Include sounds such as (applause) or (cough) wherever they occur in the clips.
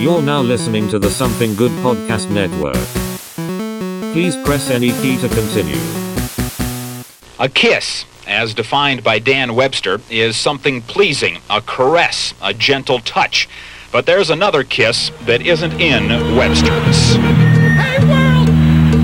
You're now listening to the Something Good Podcast Network. Please press any key to continue. A kiss, as defined by Dan Webster, is something pleasing, a caress, a gentle touch. But there's another kiss that isn't in Webster's. Hey world,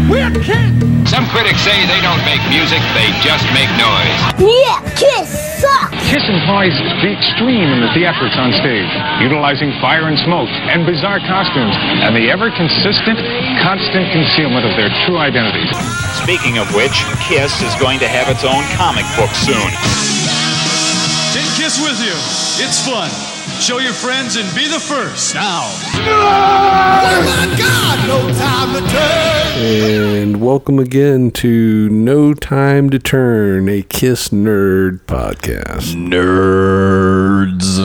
we're kids. Some critics say they don't make music, they just make noise. Yeah, Kiss sucks! Kiss implies the extreme in the theatrics on stage, utilizing fire and smoke and bizarre costumes, and the ever consistent, constant concealment of their true identities. Speaking of which, Kiss is going to have its own comic book soon. Take Kiss with you. It's fun. Show your friends and be the first. Now. Oh my God, no time to turn. And welcome again to No Time to Turn, a Kiss Nerd podcast. Nerds.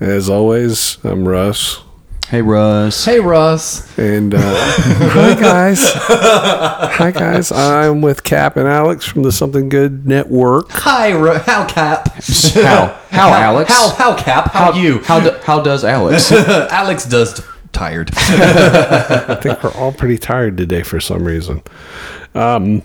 As always, I'm Russ. Hey, Russ. Hey, Russ. And uh, (laughs) hi, guys. Hi, guys. I'm with Cap and Alex from the Something Good Network. Hi, Ru- how Cap? How? How, Alex? How, how Cap? How, you? How, do, how does Alex? (laughs) Alex does t- tired. (laughs) I think we're all pretty tired today for some reason. Um,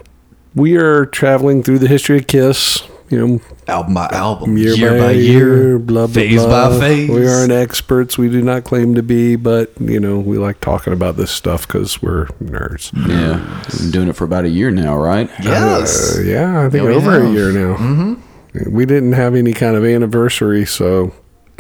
we are traveling through the history of Kiss. You know, album by album, year, by, year, blah blah phase blah. by phase. We aren't experts. We do not claim to be, but you know, we like talking about this stuff because we're nerds. yeah. Been doing it for about a year now, right? Yes. Uh, yeah, I think Yeah, we over a year now. Mm-hmm. We didn't have any kind of anniversary, so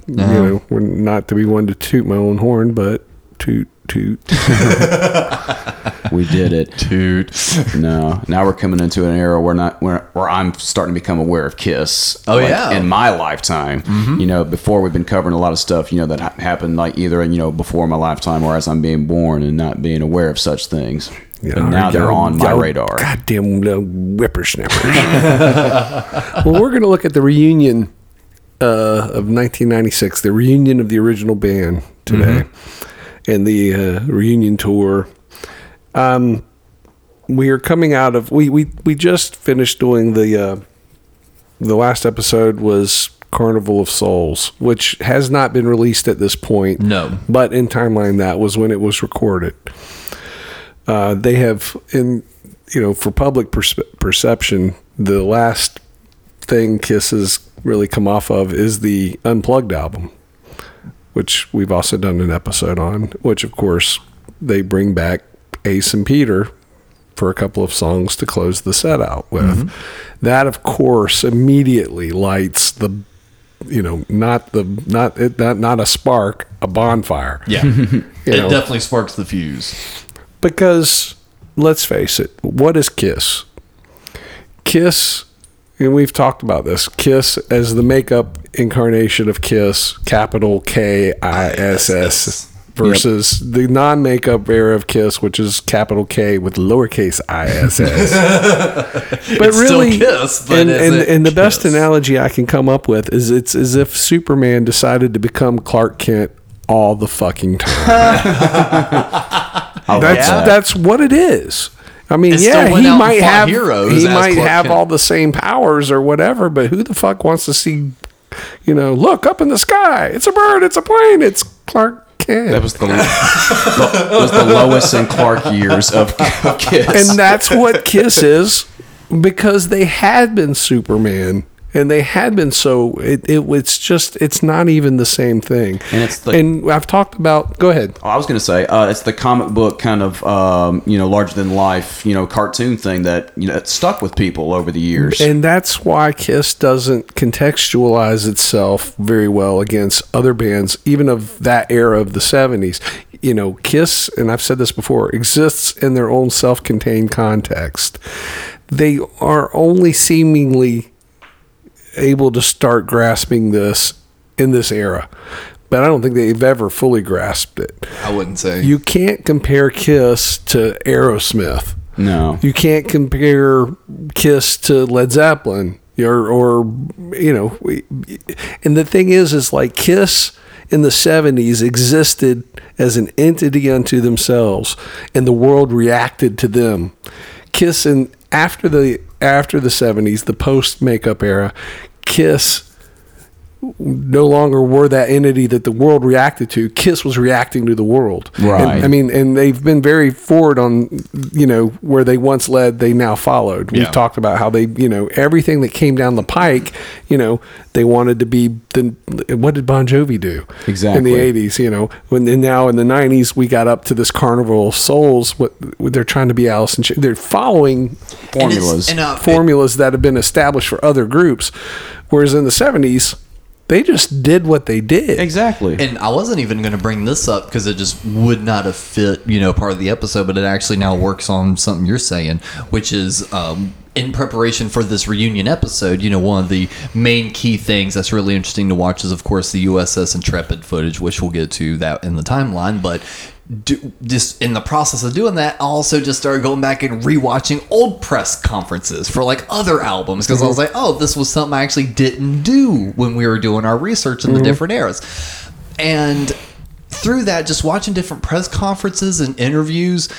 you know, we're not to be one to toot my own horn, but toot toot. (laughs) We did it. Toot. No. Now we're coming into an era where not where, where I'm starting to become aware of Kiss. Oh, yeah. In my lifetime, mm-hmm. you know, before we've been covering a lot of stuff, you know, that ha- happened like either you know before my lifetime or as I'm being born and not being aware of such things. but now they're on my radar. Goddamn little whippersnappers. (laughs) (laughs) well, we're going to look at the reunion uh, of 1996, the reunion of the original band today, mm-hmm. And the uh, reunion tour. Um, we are coming out of we we we just finished doing the uh, the last episode was Carnival of Souls, which has not been released at this point. No. but in timeline that was when it was recorded. Uh, they have in you know for public perce- perception the last thing Kiss has really come off of is the Unplugged album, which we've also done an episode on. Which of course they bring back Ace and Peter for a couple of songs to close the set out with. Mm-hmm. That of course immediately lights the you know not the not it not, not a spark a bonfire Yeah, (laughs) it know definitely sparks the fuse. because let's face it, what is Kiss? Kiss, and we've talked about this. Kiss as the makeup incarnation of Kiss, capital K I S S, versus the non-makeup era of Kiss, which is capital K with lowercase i s s. (laughs) But It's still Kiss, but and, is and, it and the best analogy I can come up with is it's as if Superman decided to become Clark Kent all the fucking time. (laughs) (laughs) Oh, that's that. that's what it is. I mean, And yeah, he might have heroes he might Clark have Kent. all the same powers or whatever, but who the fuck wants to see, you know, look up in the sky? It's a bird. It's a plane. It's Clark Kent. That was the, the was the Lois and Clark years of, of Kiss. and that's what Kiss is because they had been Superman and they had been so it, it it's just it's not even the same thing. And it's the- and I've talked about. Go ahead. Oh, I was going to say uh, it's the comic book kind of um, you know larger than life you know cartoon thing that you know it stuck with people over the years. And that's why Kiss doesn't contextualize itself very well against other bands, even of that era of the 70s. You know, Kiss, and I've said this before, exists in their own self contained context. They are only seemingly able to start grasping this in this era. But I don't think they've ever fully grasped it. I wouldn't say You can't compare Kiss to Aerosmith. no, You can't compare Kiss to Led Zeppelin or, or you know, and the thing is, is like Kiss in the 70s existed as an entity unto themselves and the world reacted to them. Kiss in after the after the 70s, the post makeup era, Kiss no longer were that entity that the world reacted to. Kiss was reacting to the world. Right. And, I mean, and they've been very forward on, you know, where they once led, they now followed. We've talked about how they, you know, everything that came down the pike, you know, they wanted to be the. What did Bon Jovi do? Exactly. In the '80s, you know, when then now in the '90s we got up to this Carnival of Souls. What they're trying to be Alice in Chains. They're following Formulas. And, uh, formulas that have been established for other groups. Whereas in the 70s, they just did what they did. exactly. And I wasn't even going to bring this up because it just would not have fit, you know, part of the episode. But it actually now works on something you're saying, which is um, in preparation for this reunion episode. You know, one of the main key things that's really interesting to watch is, of course, the USS Intrepid footage, which we'll get to that in the timeline. But do, just in the process of doing that, I also just started going back and rewatching old press conferences for like other albums because I mm-hmm. was like, oh, this was something I actually didn't do when we were doing our research in the mm-hmm. different eras. And through that, just watching different press conferences and interviews,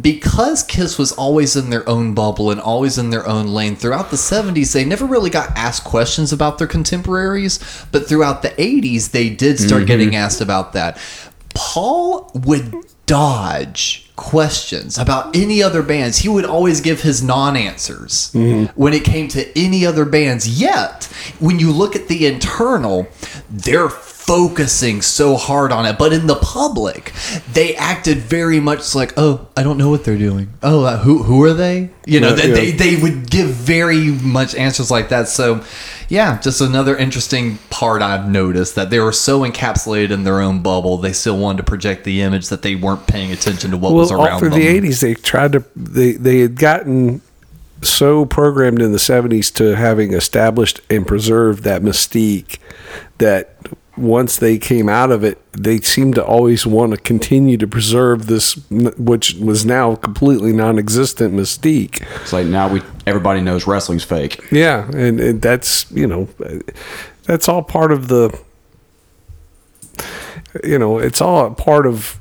because Kiss was always in their own bubble and always in their own lane throughout the 70s, they never really got asked questions about their contemporaries. But throughout the 80s, they did start mm-hmm. getting asked about that. Paul would dodge questions about any other bands. He would always give his non answers mm-hmm. when it came to any other bands. Yet, when you look at the internal, they're focusing so hard on it. But in the public, they acted very much like, oh, I don't know what they're doing. Oh, uh, who, who are they? You know, Yeah, they, yeah. they, they would give very much answers like that. So, yeah, just another interesting part I've noticed that they were so encapsulated in their own bubble, they still wanted to project the image that they weren't paying attention to what was well, all around through them. the 80s, they tried to, they, they had gotten so programmed in the 70s to having established and preserved that mystique that once they came out of it, they seemed to always want to continue to preserve this, which was now completely non-existent mystique. it's like now we everybody knows wrestling's fake. Yeah, and, and that's you know, that's all part of the. You know, it's all a part of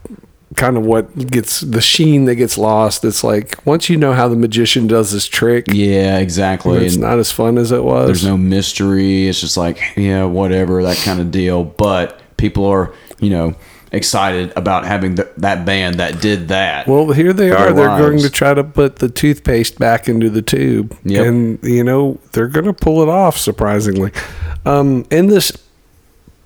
kind of what gets the sheen that gets lost. It's like once you know how the magician does his trick, Yeah, exactly. it's And not as fun as it was. there's no mystery. It's just like yeah, whatever that kind of deal. But people are you know excited about having th- that band that did that. Well, here they are. They're going to try to put the toothpaste back into the tube, Yep. and you know they're going to pull it off. Surprisingly, um, in this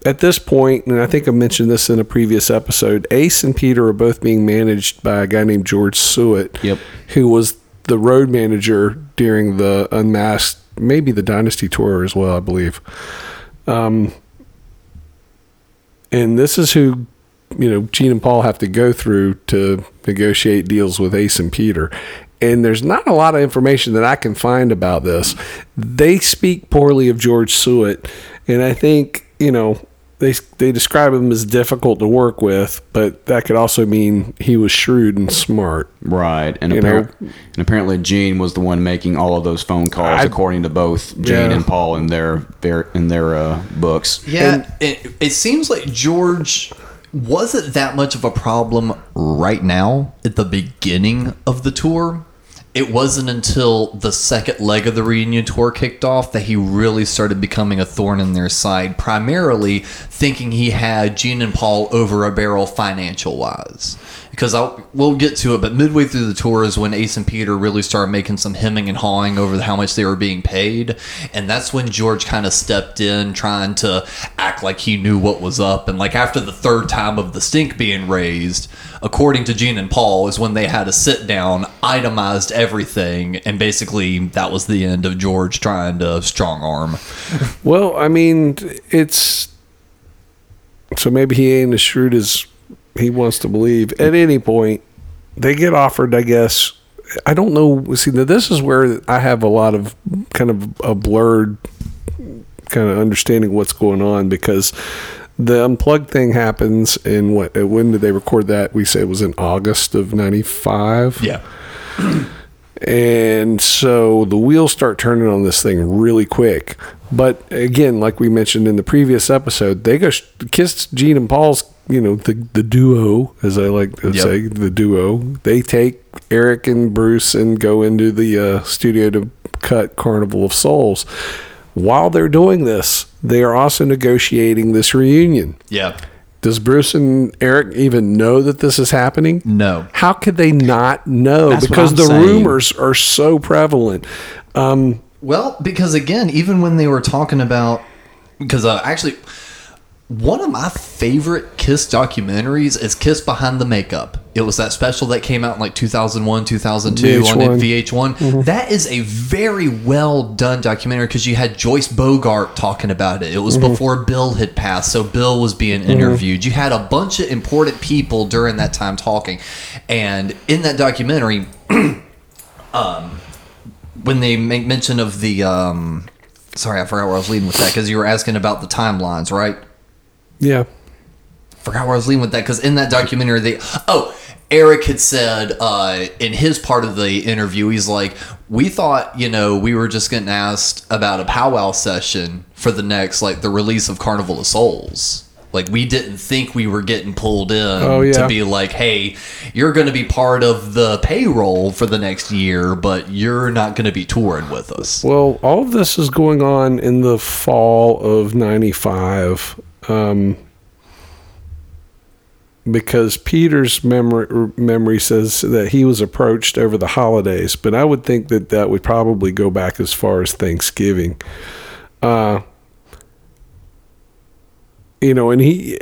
at this point, and I think I mentioned this in a previous episode, Ace and Peter are both being managed by a guy named George Sewitt, Yep. who was the road manager during the Unmasked, maybe the Dynasty tour as well, I believe. Um, and this is who you know Gene and Paul have to go through to negotiate deals with Ace and Peter. And there's not a lot of information that I can find about this. They speak poorly of George Sewitt, and I think you know they they describe him as difficult to work with, but that could also mean he was shrewd and smart. Right, and, You appar- and apparently Gene was the one making all of those phone calls, I- according to both Gene Yeah. and Paul in their their in their uh, books. Yeah, it, it seems like George wasn't that much of a problem right now at the beginning of the tour. It wasn't until the second leg of the reunion tour kicked off that he really started becoming a thorn in their side, primarily thinking he had Gene and Paul over a barrel financial wise. Because I'll, we'll get to it, but midway through the tour is when Ace and Peter really started making some hemming and hawing over how much they were being paid. And that's when George kind of stepped in, trying to act like he knew what was up. And like after the third time of the stink being raised, according to Gene and Paul, is when they had a sit down, itemized everything, and basically that was the end of George trying to strong arm. (laughs) Well, I mean, it's so maybe he ain't as shrewd as he wants to believe. At any point, they get offered, I guess. I don't know. See, this is where I have a lot of kind of a blurred kind of understanding what's going on because the unplugged thing happens in what? uh, When did they record that? We say it was in August of '95. Yeah. (clears throat) And so the wheels start turning on this thing really quick. But again, like we mentioned in the previous episode, they go sh- Kiss Gene and Paul's, you know, the the duo, as I like to Yep. say, the duo. They take Eric and Bruce and go into the uh, studio to cut Carnival of Souls. While they're doing this, they are also negotiating this reunion. Yeah. Does Bruce and Eric even know that this is happening? No. How could they not know? That's what because I'm the saying. rumors are so prevalent. Um, Well, because again, even when they were talking about, because uh, actually, one of my favorite Kiss documentaries is Kiss Behind the Makeup. It was that special that came out in like 2001, 2002 on VH1. VH1. That is a very well done documentary because you had Joyce Bogart talking about it. It was before Bill had passed, so Bill was being interviewed. You had a bunch of important people during that time talking. And in that documentary, (clears throat) um, when they make mention of the um sorry i forgot where i was leading with that because you were asking about the timelines right yeah. forgot where i was leading with that because in that documentary they oh eric had said uh in his part of the interview he's like we thought you know we were just getting asked about a powwow session for the next like the release of carnival of souls like we didn't think we were getting pulled in Oh, yeah. to be like, hey, you're going to be part of the payroll for the next year, but you're not going to be touring with us. Well, all of this is going on in the fall of 95. Um, because Peter's memory memory says that he was approached over the holidays, but I would think that that would probably go back as far as Thanksgiving. Uh, you know, and he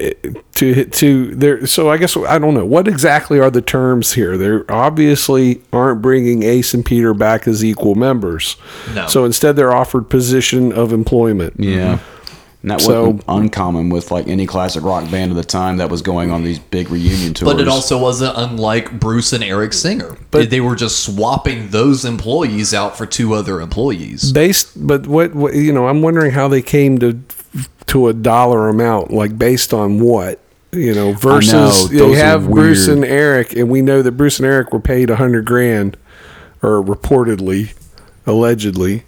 to to there. So I guess I don't know what exactly are the terms here. They obviously aren't bringing Ace and Peter back as equal members. No. So instead, they're offered position of employment. Yeah. And that So- wasn't uncommon with like any classic rock band of the time that was going on these big reunion tours. But it also wasn't unlike Bruce and Eric Singer. But- they were just swapping those employees out for two other employees. based but what, what you know i'm wondering how they came to to a dollar amount like based on what you know versus they those are have bruce and eric and we know that bruce and eric were paid a hundred grand or reportedly allegedly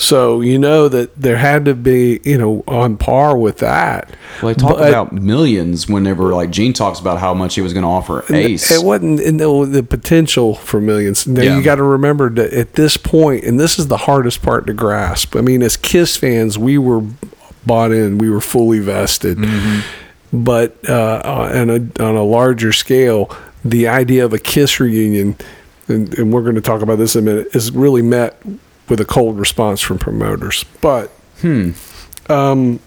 so you know that there had to be you know on par with that Well, they talk But- about millions whenever like Gene talks about how much he was going to offer Ace. It wasn't the, the potential for millions. Now Yeah. you got to remember that at this point, and this is the hardest part to grasp. I mean, as Kiss fans, we were bought in, we were fully vested. But uh, on a on a larger scale, the idea of a Kiss reunion, and, and we're going to talk about this in a minute, is really met with a cold response from promoters. But hmm. um,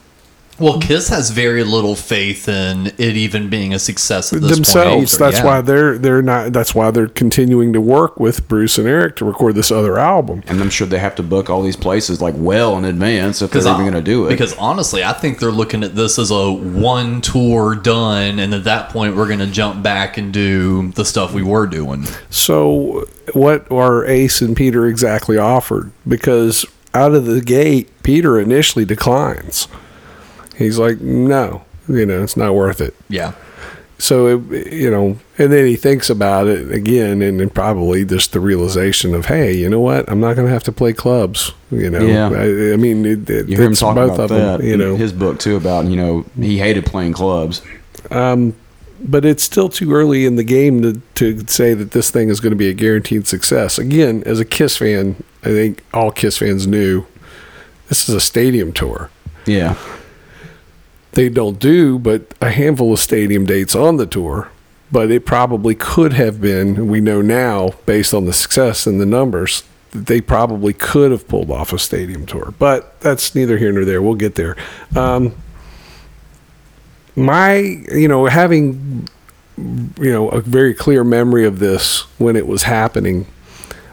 Well, Kiss has very little faith in it even being a success at this themselves. point. that's Yeah. why they're they're not. That's why they're continuing to work with Bruce and Eric to record this other album. and I'm sure they have to book all these places like well in advance if they're Because even going to do it. Because honestly, I think they're looking at this as a one tour done, and at that point, we're going to jump back and do the stuff we were doing. So, what are Ace and Peter exactly offered? Because out of the gate, Peter initially declines. He's like, "No, you know, it's not worth it." Yeah. So, it, you know, and then he thinks about it again, and then probably just the realization of, "Hey, you know what? I'm not going to have to play clubs." You know, Yeah. I, I mean, it, it, you hear him it's talk about that. them. You know, his book too about you know he hated playing clubs. Um, but it's still too early in the game to, to say that this thing is going to be a guaranteed success. Again, as a Kiss fan, I think all Kiss fans knew this is a stadium tour. Yeah, They don't do but a handful of stadium dates on the tour, but it probably could have been, we know now, based on the success and the numbers, that they probably could have pulled off a stadium tour. But that's neither here nor there. We'll get there. Um, my, you know, having, you know, a very clear memory of this when it was happening,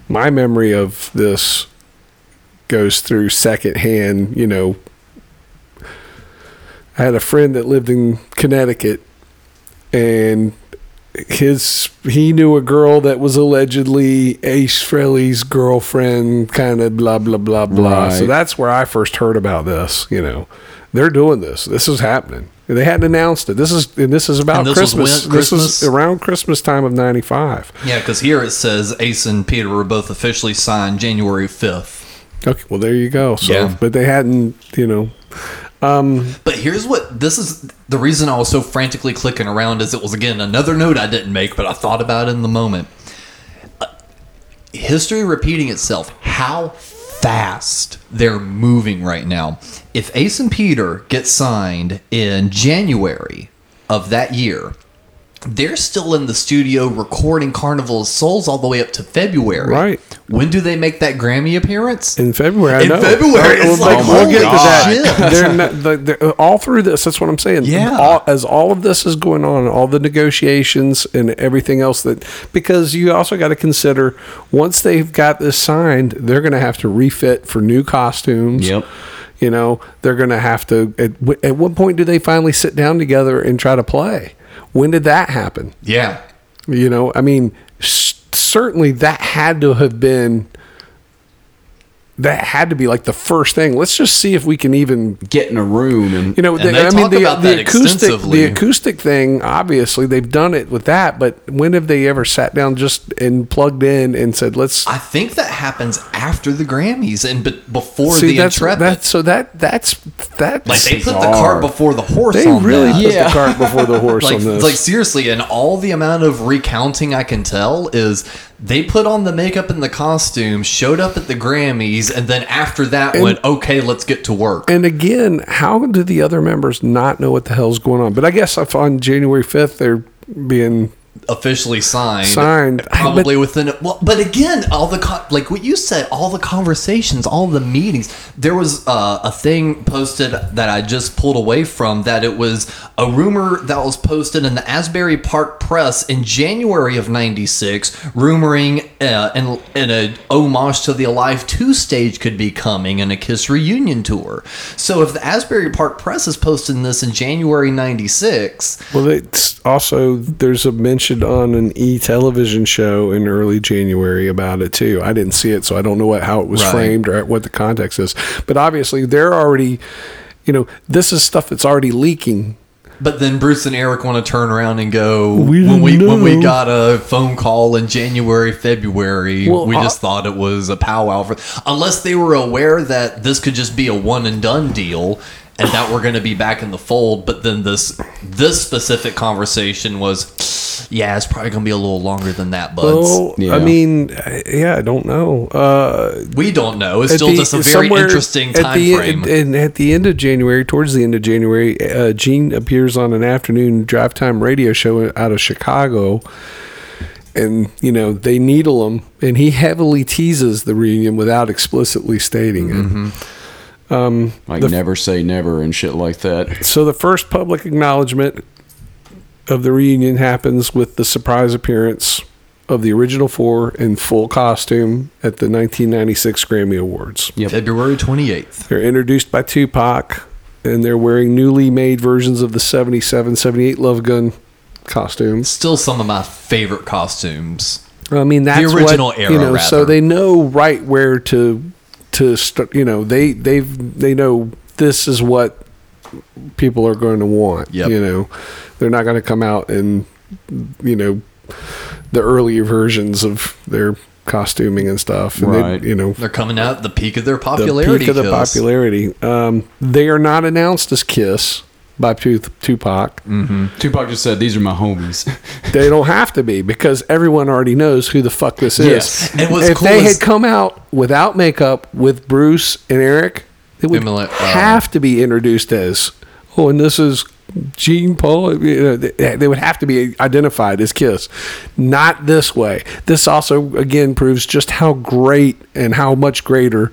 my memory of this goes through secondhand, you know, I had a friend that lived in Connecticut, and his he knew a girl that was allegedly Ace Frehley's girlfriend, kind of blah blah blah blah. So that's where I first heard about this. You know, they're doing this. This is happening. They hadn't announced it. This is and this is about And this was Christmas. when- This Christmas? is around Christmas time of ninety-five. Yeah, because here it says Ace and Peter were both officially signed January 5th. Okay, well there you go. So, Yeah. but they hadn't. You know, But here's what this is the reason I was so frantically clicking around is it was again another note I didn't make, but I thought about in the moment. Uh, history repeating itself. How fast they're moving right now. If Ace and Peter get signed in January of that year, they're still in the studio recording Carnival of Souls all the way up to February. Right. When do they make that Grammy appearance? In February, I In know. February, it's like, like, we'll get to that. They're not, the, they're- all through this, that's what I'm saying. Yeah. All, as all of this is going on, all the negotiations and everything else that, because you also got to consider once they've got this signed, they're going to have to refit for new costumes. Yep. You know, they're going to have to. At, wh- at what point do they finally sit down together and try to play? When did that happen? Yeah. You know, I mean, s- certainly that had to have been that had to be like the first thing. Let's just see if we can even Get in a room and you know. And the, they I mean, the, about the that acoustic, the acoustic thing. Obviously, they've done it with that. But when have they ever sat down just and plugged in and said, "Let's I think that happens after the Grammys and but before see"? the That's Intrepid. that's so that that's that's like they put the bizarre. cart before the horse. they on really that. put the cart before the (laughs) horse like, on this. like seriously, and all the amount of recounting I can tell is they put on the makeup and the costume, showed up at the Grammys, and then after that went, okay, let's get to work. And again, how do the other members not know what the hell's going on? But I guess if on January fifth they're being officially signed. Signed. Probably within. Well, but again, all the con- like what you said, all the conversations, all the meetings. There was uh, a thing posted that I just pulled away from that it was a rumor that was posted in the Asbury Park Press in January of '96, rumoring uh, in, in a homage to the Alive Two stage could be coming and a Kiss reunion tour. So if the Asbury Park Press is posting this in January '96. Well, it's also there's a mention on an E television show in early January about it too. I didn't see it, so I don't know what how it was Right. framed or what the context is. But obviously, they're already, you know, this is stuff that's already leaking. But then Bruce and Eric want to turn around and go We when we didn't when we got a phone call in January, February, Well, we I- just thought it was a powwow for unless they were aware that this could just be a one and done deal and that we're going to be back in the fold. But then this this specific conversation was, yeah, it's probably going to be a little longer than that, buds. Well, I mean, uh, yeah, I don't know. Uh, we don't know. It's still the- just a very interesting at time the, frame. And at the end of January, towards the end of January, uh, Gene appears on an afternoon drive time radio show out of Chicago. And you know they needle him, and he heavily teases the reunion without explicitly stating it. Mm-hmm. Um, like the- never say never and shit like that. so the first public acknowledgement of the reunion happens with the surprise appearance of the original four in full costume at the 1996 Grammy Awards. February twenty eighth. They're introduced by Tupac, and they're wearing newly made versions of the 77, 78 Love Gun costumes. Still some of my favorite costumes. I mean, that's the original what, era, You know, so they know right where to to start. You know, they they've they know this is what people are going to want. Yep. You know, they're not going to come out in you know the earlier versions of their costuming and stuff. And Right. They, you know, They're coming out at the peak of their popularity. the popularity. peak of the Kiss. popularity. Um, they are not announced as Kiss by Tu- Tupac. Tupac just said, "These are my homies." (laughs) They don't have to be because everyone already knows who the fuck this is. Yes. And what's if cool they is- had come out without makeup with Bruce and Eric, it would They'd like, uh, have to be introduced as, oh, and this is Gene Paul. They would have to be identified as Kiss. Not this way. This also, again, proves just how great and how much greater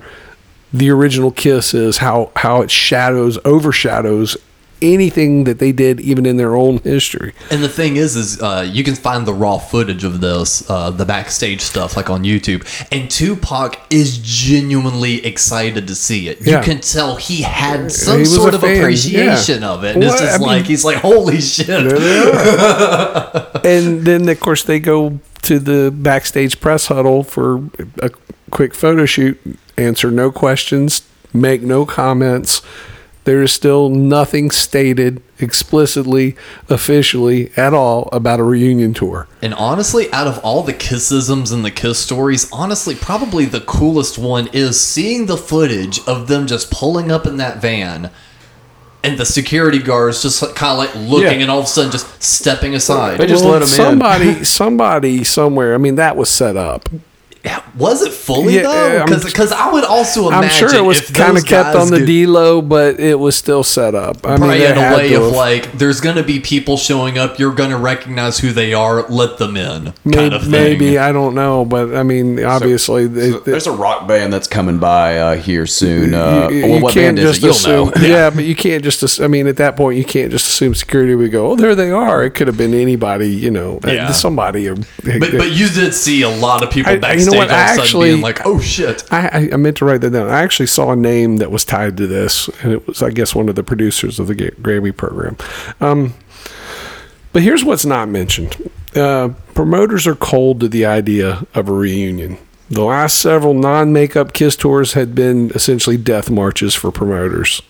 the original Kiss is, how, how it shadows, overshadows anything that they did even in their own history. And the thing is, is uh, you can find the raw footage of this, uh, the backstage stuff, like on YouTube. And Tupac is genuinely excited to see it. Yeah. You can tell he had some He sort of fan, appreciation yeah. of it. And it's just I mean- like he's like, "Holy shit!" There they are. (laughs) and then, of course, they go to the backstage press huddle for a quick photo shoot, answer no questions, make no comments. There is still nothing stated explicitly, officially at all about a reunion tour. And honestly, out of all the kissisms and the kiss stories, honestly, probably the coolest one is seeing the footage of them just pulling up in that van and the security guards just kind of like looking Yeah. and all of a sudden just stepping aside. They just let 'em in. somebody, (laughs) somebody somewhere. I mean, that was set up. Was it fully Yeah, though? Because I would also imagine I'm sure it was if kind of kept on the D low, but it was still set up. I mean, in a way of have- like, there's going to be people showing up. You're going to recognize who they are. Let them in. Kind maybe, of thing. maybe I don't know, but I mean, obviously, they, So there's a rock band that's coming by uh, here soon. Uh, you, well, you what can't band is just it? You'll know. (laughs) (laughs) Yeah. but you can't just. I mean, at that point, you can't just assume security would go. Oh, there they are. It could have been anybody. You know, uh, Yeah. somebody. or- But, but you did see a lot of people I- I- backstage you know what, all of a sudden actually- being like, "Oh shit!" I, I, I meant to write that down. I actually saw a name that was tied to this, and it was, I guess, one of the producers of the Grammy program. Um, but here's what's not mentioned: uh, promoters are cold to the idea of a reunion. The last several non-makeup Kiss tours had been essentially death marches for promoters.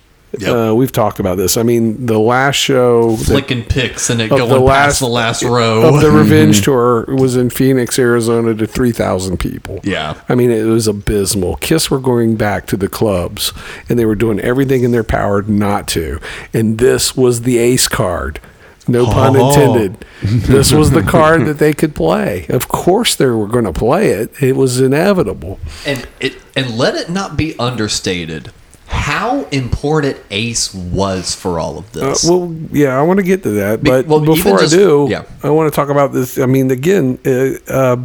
Uh, we've talked about this. I mean, the last show Flicking picks and it going past the last row of the (laughs) Revenge tour was in Phoenix, Arizona, to three thousand people. Yeah. I mean it was abysmal. Kiss were going back to the clubs, and they were doing everything in their power not to. And this was the ace card. No pun Oh. intended. (laughs) This was the card that they could play. Of course, they were going to play it. It was inevitable. and it and let it not be understated how important Ace was for all of Uh, this. well, yeah, I want to get to that, Be- but well, before just- I do, yeah. I want to talk about this. I mean, again, uh, uh,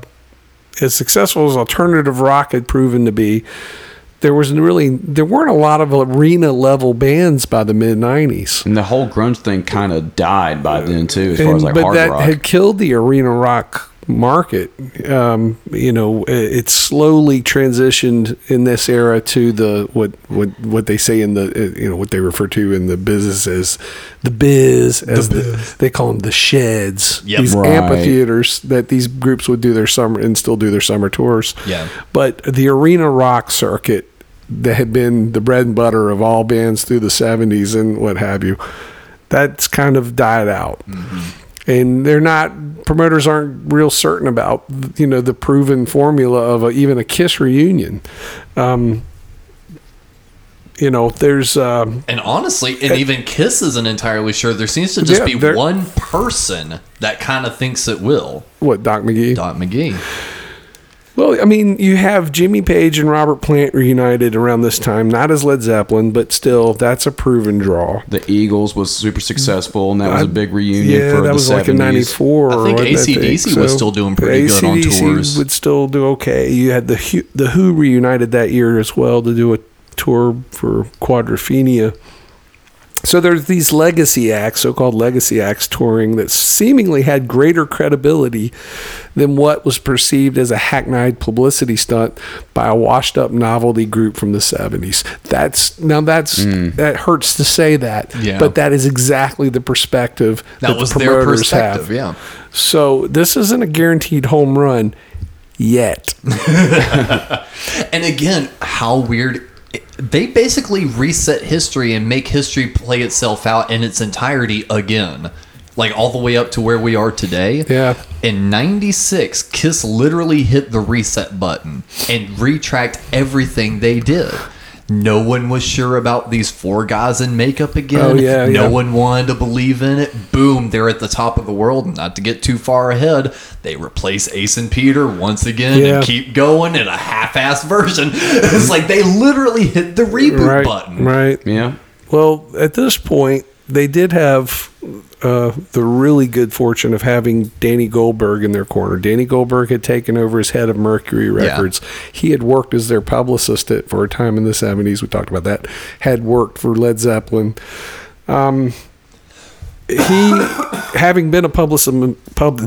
as successful as alternative rock had proven to be, there was really there weren't a lot of arena level bands by the mid '90s. And the whole grunge thing kind of died by then too, as far as like but hard that rock. had killed the arena rock market. Um, you know, it, it slowly transitioned in this era to the what what what they say in the uh, you know what they refer to in the business as the biz as the, they call them the sheds. Yep. These Right. amphitheaters that these groups would do their summer and still do their summer tours. Yeah. But the arena rock circuit that had been the bread and butter of all bands through the 70s and what have you, that's kind of died out. And they're not, promoters aren't real certain about, you know, the proven formula of a, even a Kiss reunion. Um, you know, there's, um, and honestly, and even Kiss isn't entirely sure. There seems to just Yeah, be one person that kind of thinks it will. what, Doc McGhee? Doc McGhee. Well, I mean, you have Jimmy Page and Robert Plant reunited around this time, not as Led Zeppelin, but still, that's a proven draw. the Eagles was super successful, and that was a big reunion Yeah, for that the was 70s. like in '94. I think or what, AC/DC was still doing pretty good on AC/DC tours. Would still do okay. You had the Who, the Who reunited that year as well to do a tour for Quadrophenia. So there's these legacy acts, so-called legacy acts, touring that seemingly had greater credibility than what was perceived as a hackneyed publicity stunt by a washed-up novelty group from the '70s. That's now that's hmm. that hurts to say that, Yeah. but that is exactly the perspective That that, was the their promoters perspective, have. yeah. So this isn't a guaranteed home run yet. (laughs) And again, how weird. They basically reset history and make history play itself out in its entirety again. Like all the way up to where we are today. Yeah. In 96, Kiss literally hit the reset button and retracked everything they did. No one was sure about these four guys in makeup again. Oh, yeah, no yeah. one wanted to believe in it. Boom, they're at the top of the world. Not to get too far ahead, they replace Ace and Peter once again Yeah. and keep going in a half-ass version. (laughs) it's like they literally hit the reboot right, button. right. Yeah. Well, at this point, they did have uh, the really good fortune of having Danny Goldberg in their corner. Danny Goldberg had taken over as head of Mercury Records. He had worked as their publicist at, for a time in the 70s. We talked about that. Had worked for Led Zeppelin. Um, he, having been a publicist, pub,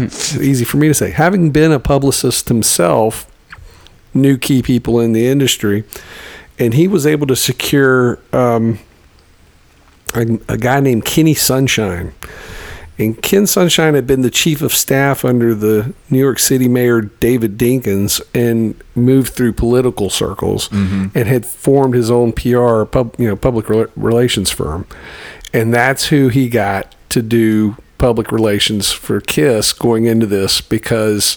(laughs) easy for me to say, having been a publicist himself, knew key people in the industry, and he was able to secure um, a, a guy named Kenny Sunshine. And Ken Sunshine had been the chief of staff under the New York City Mayor David Dinkins and moved through political circles mm-hmm. and had formed his own PR, pub, you know, public rela- relations firm. And that's who he got to do public relations for Kiss going into this because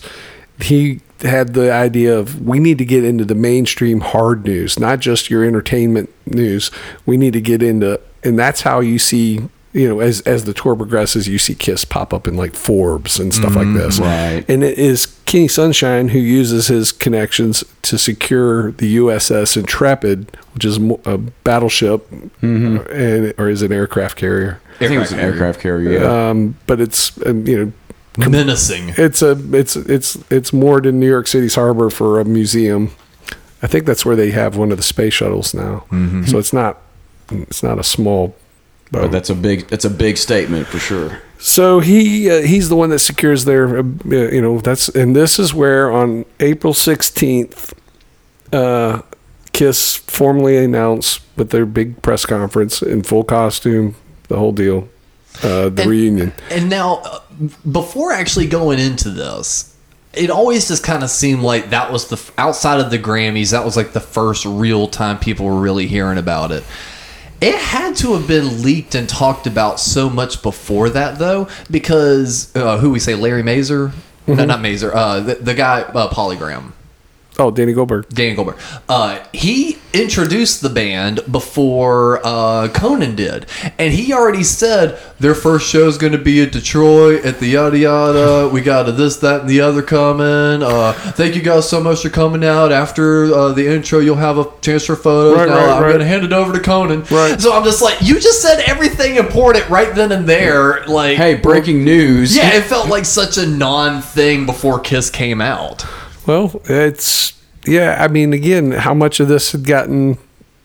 he had the idea of we need to get into the mainstream hard news, not just your entertainment news. We need to get into, and that's how you see, you know, as as the tour progresses, you see Kiss pop up in like Forbes and stuff like this. right. And it is Kenny Sunshine, who uses his connections to secure the USS Intrepid, which is a battleship, Mm-hmm. uh, and or is an aircraft carrier. I think it was an aircraft carrier. Yeah. Um, but it's um, you know Menacing. it's a it's it's it's moored in New York City's harbor for a museum. I think that's where they have one of the space shuttles now. So it's not it's not a small boat. but that's a big that's a big statement for sure. So he uh, he's the one that secures their uh, you know that's and this is where on April 16th uh Kiss formally announced with their big press conference in full costume the whole deal uh the And- reunion. And now, uh, before actually going into this, it always just kind of seemed like that was the outside of the Grammys. That was like the first real time people were really hearing about it. It had to have been leaked and talked about so much before that, though, because uh, who we say, Larry Mazer? No, not Mazer. Uh, the, the guy, uh, Polygram. Oh, Danny Goldberg. Danny Goldberg. Uh, he introduced the band before uh, Conan did, and he already said their first show is going to be at Detroit at the yada yada. We got a this, that, and the other coming. Uh, thank you guys so much for coming out. After uh, the intro, you'll have a chance for photos. Right, now right, I'm right. going to hand it over to Conan. Right. So I'm just like, you just said everything important right then and there. Like, Hey, breaking news. yeah, it felt like such a non thing before Kiss came out. Well, it's yeah. I mean, again, how much of this had gotten?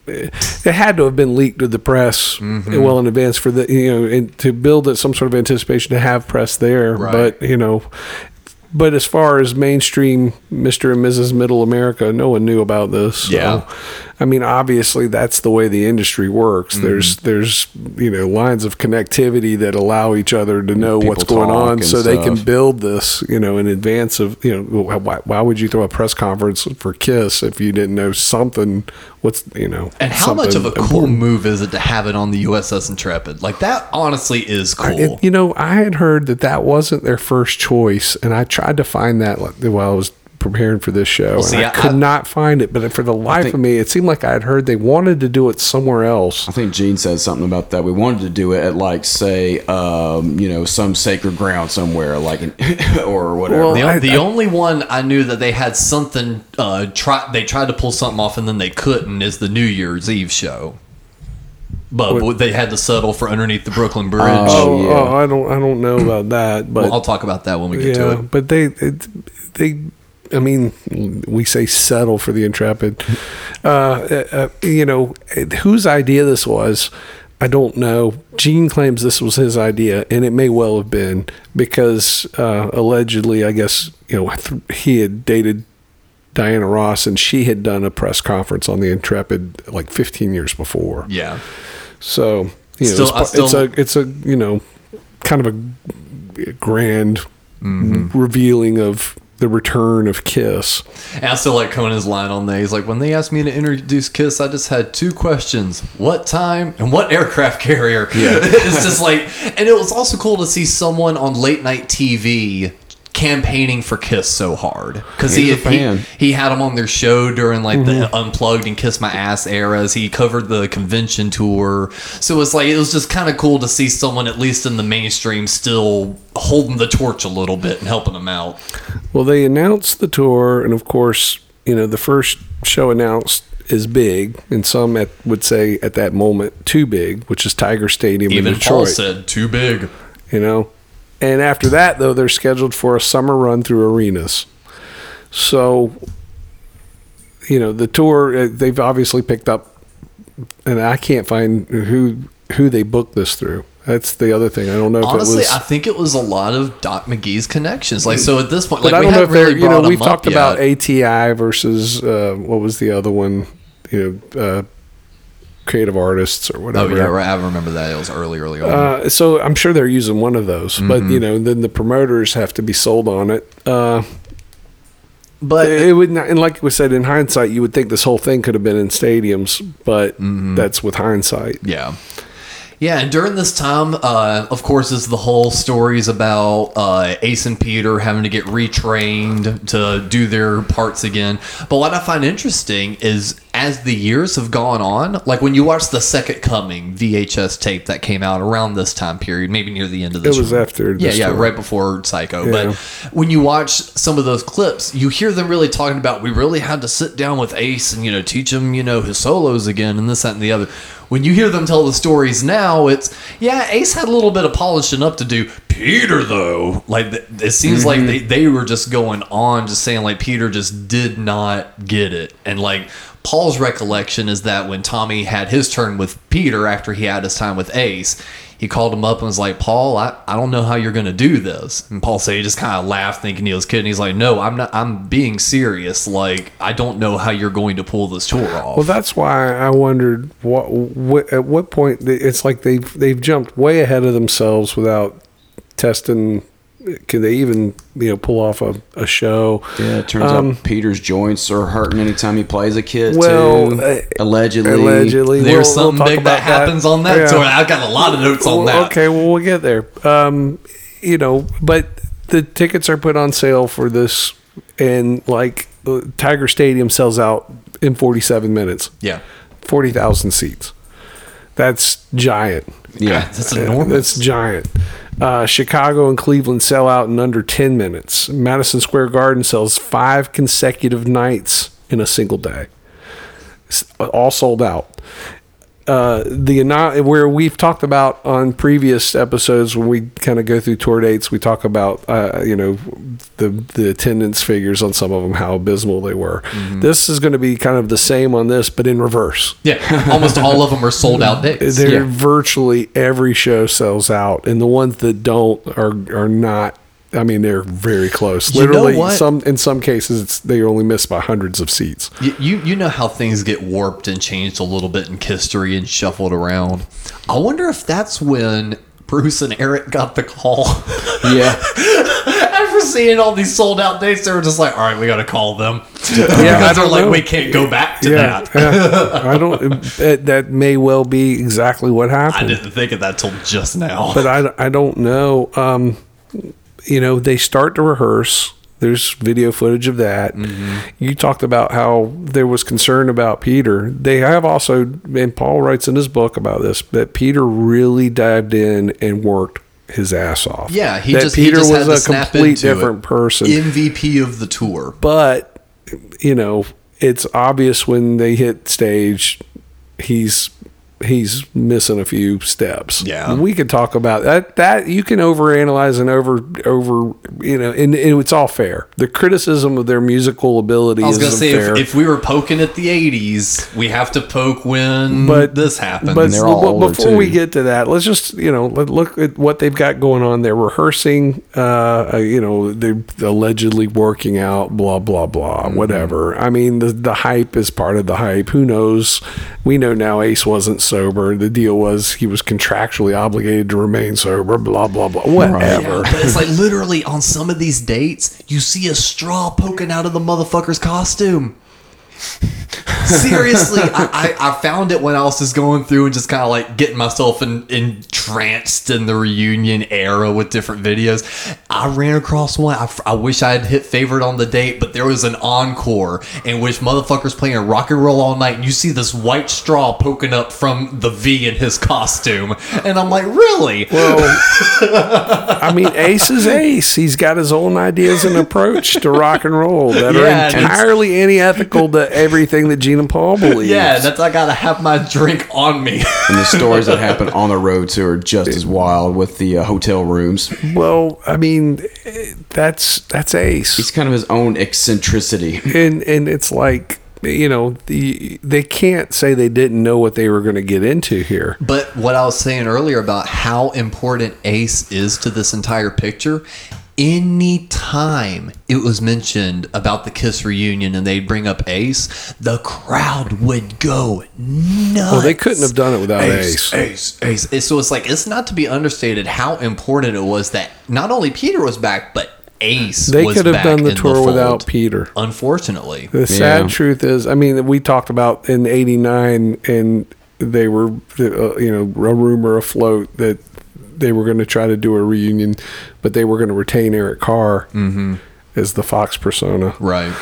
It had to have been leaked to the press Mm-hmm. well in advance for the you know and to build it some sort of anticipation to have press there. Right. But you know, but as far as mainstream Mister and Mrs. Middle America, no one knew about this. So, Yeah. I mean, obviously, that's the way the industry works. Mm-hmm. There's there's you know lines of connectivity that allow each other to know what's going on, and so they can build this, you know, in advance of, you know, why, why would you throw a press conference for Kiss if you didn't know something? What's, you know, And how much of a something cool important? move is it to have it on the USS Intrepid? Like that, honestly, is cool. It- you know, I had heard that that wasn't their first choice, and I tried to find that like, while I was preparing for this show, and see, I I- could I- not find it. But for the life think- of me, it seemed like I had heard they wanted to do it somewhere else. I think Gene said something about that. We wanted to do it at like say, um, you know, some sacred ground somewhere, like an, (laughs) or whatever. Well, the, I- the I- only one I knew that they had something uh, try they tried to pull something off and then they couldn't is the New Year's Eve show. But, but they had to settle for underneath the Brooklyn Bridge. Oh, yeah. oh, I don't, I don't know about that, but well, I'll talk about that when we get yeah, to it. but they, it, they, I mean, we say settle for the Intrepid. (laughs) Uh, uh, uh, you know, whose idea this was, I don't know. Gene claims this was his idea, and it may well have been because uh, allegedly, I guess, you know, he had dated Diana Ross, and she had done a press conference on the Intrepid like 15 years before. Yeah. So you know, Still- it's, still- it's a it's a you know kind of a grand Mm-hmm. revealing of the return of Kiss. And I still like Conan's line on there. He's like, when they asked me to introduce Kiss, I just had two questions: what time and what aircraft carrier. Yeah, (laughs) it's just like, and it was also cool to see someone on late night TV campaigning for Kiss so hard because he, he he had them on their show during like Mm-hmm. the unplugged and Kiss My Ass eras. He covered the convention tour, so it's like it was just kind of cool to see someone at least in the mainstream still holding the torch a little bit and helping them out. Well, they announced the tour, and of course, you know the first show announced is big, and some at, would say at that moment too big, which is Tiger Stadium Even in Detroit. Paul said, "Too big." you know. And after that, though, they're scheduled for a summer run through arenas. So, you know, the tour uh, they've obviously picked up, and I can't find who who they booked this through. That's the other thing. I don't know if Honestly, it was. I think it was a lot of Doc McGhee's connections. Like, so at this point, like, I we don't know if really. You know, we've talked about yet. ATI versus uh, what was the other one? You know, uh, creative artists or whatever. Oh whatever. yeah, right. I remember that. It was early, early on. Uh, so I'm sure they're using one of those, but Mm-hmm. you know, then the promoters have to be sold on it. Uh, but it would not, and like we said, in hindsight, you would think this whole thing could have been in stadiums, but Mm-hmm. that's with hindsight. Yeah. Yeah, and during this time, uh, of course, is the whole stories about uh, Ace and Peter having to get retrained to do their parts again. But what I find interesting is as the years have gone on, like when you watch the Second Coming VHS tape that came out around this time period, maybe near the end of this. It was after Yeah, yeah, story. right before Psycho. Yeah. But when you watch some of those clips, you hear them really talking about we really had to sit down with Ace and you know teach him you know his solos again and this that and the other. When you hear them tell the stories now, it's yeah, Ace had a little bit of polishing up to do. Peter though, like it seems like mm-hmm. they they were just going on, just saying like Peter just did not get it, and like. Paul's recollection is that when Tommy had his turn with Peter after he had his time with Ace, he called him up and was like, Paul, I, I don't know how you're going to do this. And Paul said he just kind of laughed thinking he was kidding. He's like, no, I'm not, I'm being serious. Like, I don't know how you're going to pull this tour off. Well, that's why I wondered what, what at what point it's like they've they've jumped way ahead of themselves without testing. Can they even you know pull off a, a show? Yeah, it turns Um, out Peter's joints are hurting anytime he plays a kid. Well, too. uh, allegedly, allegedly, There's We'll- we'll something big about that happens on that Yeah. tour. I've got a lot of notes on that. Okay, well we'll get there. Um, you know, but the tickets are put on sale for this, and like uh, Tiger Stadium sells out in 47 minutes. Yeah. 40,000 seats. That's giant. Yeah, That's Uh, enormous. That's giant. Uh, Chicago and Cleveland sell out in under 10 minutes. Madison Square Garden sells five consecutive nights in a single day. S- All sold out. Uh, the where we've talked about on previous episodes when we kind of go through tour dates, we talk about uh, you know the the attendance figures on some of them, how abysmal they were. This is going to be kind of the same on this, but in reverse. Yeah. Almost all of them are sold out days. (laughs) They're Yeah. virtually every show sells out, and the ones that don't are are not. I mean, they're very close. You know Literally, what? some in some cases, it's they only miss by hundreds of seats. You, you you know how things get warped and changed a little bit in history and shuffled around. I wonder if that's when Bruce and Eric got the call. yeah. (laughs) After seeing all these sold out dates, they were just like, "All right, we got to call them." Yeah, I because they're don't like, know. "We can't go back to yeah, that." yeah. (laughs) I don't. That, that may well be exactly what happened. I didn't think of that till just now. but I, I don't know. Um, you know, they start to rehearse. There's video footage of that. Mm-hmm. You talked about how there was concern about Peter. They have also, and Paul writes in his book about this, that Peter really dived in and worked his ass off. yeah, he that just he Peter just was a complete different it. person. MVP of the tour. but you know, it's obvious when they hit stage, he's he's missing a few steps. Yeah. we could talk about that. That you can overanalyze and over over you know, and, and it's all fair. The criticism of their musical ability I was is gonna say fair. if, if we were poking at the '80s, we have to poke when but this happened. But they're but older, before we get to that, let's just you know let, look at what they've got going on. They're rehearsing. Uh, uh, you know, they're allegedly working out. Blah blah blah. Mm-hmm. Whatever. I mean, the the hype is part of the hype. Who knows? We know now Ace wasn't sober. The deal was he was contractually obligated to remain sober. Blah blah blah. Whatever. Yeah, but it's like literally on some of these dates, you see a straw poking out of the motherfucker's costume. Seriously, I, I, I found it when I was just going through and just kind of like getting myself in, entranced in the reunion era with different videos. I ran across one. I, I wish I had hit favorite on the date, but there was an encore in which motherfuckers playing rock and roll all night, and you see this white straw poking up from the V in his costume, and I'm like, really? Well, (laughs) I mean, Ace is Ace. He's got his own ideas and approach to rock and roll that Yeah, are entirely antithetical to everything that Gene and Paul believe. Yeah, that's I gotta have my drink on me. (laughs) And the stories that happen on the road too are just as wild with the uh, hotel rooms. Well, I mean, that's that's Ace, He's kind of his own eccentricity. and and it's like you know the they can't say they didn't know what they were going to get into here. But what I was saying earlier about how important Ace is to this entire picture, any time it was mentioned about the Kiss reunion and they'd bring up Ace, the crowd would go nuts. Well, they couldn't have done it without Ace. Ace, Ace. It's- So it's like it's not to be understated how important it was that not only Peter was back, but Ace. They was could have back done the tour fold. without Peter. Unfortunately, The sad Yeah. truth is, I mean, we talked about in '89, and they were, uh, you know, a rumor afloat that they were going to try to do a reunion, but they were going to retain Eric Carr mm-hmm. as the Fox persona. right?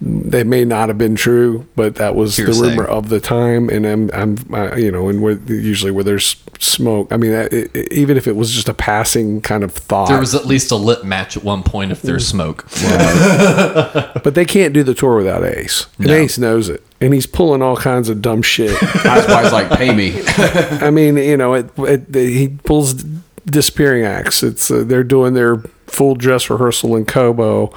They may not have been true, but that was the rumor of the time. And I'm, I'm, uh, you know, and where, usually where there's smoke. I mean, it, it- even if it was just a passing kind of thought, There was at least a lit match at one point if there's smoke. (laughs) but they can't do the tour without Ace, and No. Ace knows it, and he's pulling all kinds of dumb shit. (laughs) That's why it's like, pay me. (laughs) I mean, you know, it, it, he pulls disappearing acts. It's uh, they're doing their full dress rehearsal in Cobo,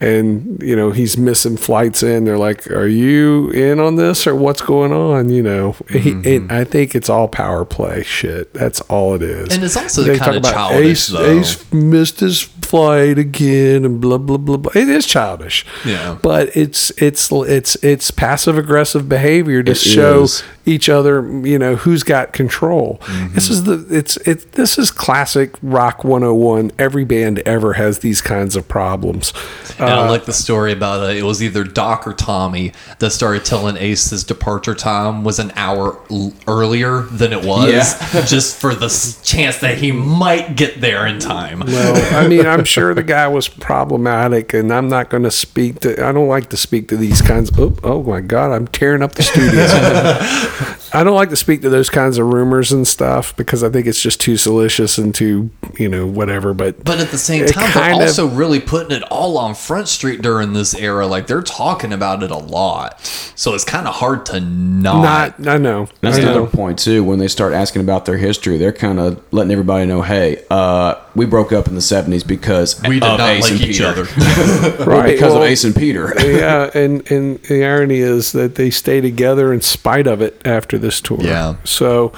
and you know he's missing flights in. They're like, "Are you in on this or what's going on?" You know, he, mm-hmm. it, I think it's all power play shit. That's all it is. And it's also They kinda talk about childish, Ace, though. Ace missed his flight again, and blah blah blah blah. It is childish. Yeah. but it's it's it's it's passive aggressive behavior to It show is. Each other, you know, who's got control. Mm-hmm. This is the it's it this is classic rock 101. Every band ever has these kinds of problems. And I Uh, like the story about uh, it was either Doc or Tommy that started telling Ace his departure time was an hour l- earlier than it was, Yeah. (laughs) just for the s- chance that he might get there in time. well, I mean, I'm (laughs) sure the guy was problematic, and I'm not going to speak to. I don't like to speak to these kinds. Oh, oh my God, I'm tearing up the studio. (laughs) I don't like to speak to those kinds of rumors and stuff because I think it's just too salacious and too, you know, whatever. But But at the same it time, they're kind of- also really putting it all on Front Street during this era. Like they're talking about it a lot, so it's kind of hard to not. not. I know. That's I another point too. When they start asking about their history, they're kind of letting everybody know, "Hey, uh, we broke up in the '70s because we did of not Ace like and each Peter. other. (laughs) Right, because well- of Ace and Peter." yeah, (laughs) and and the irony is that they stay together in spite of it after this tour. Yeah. So,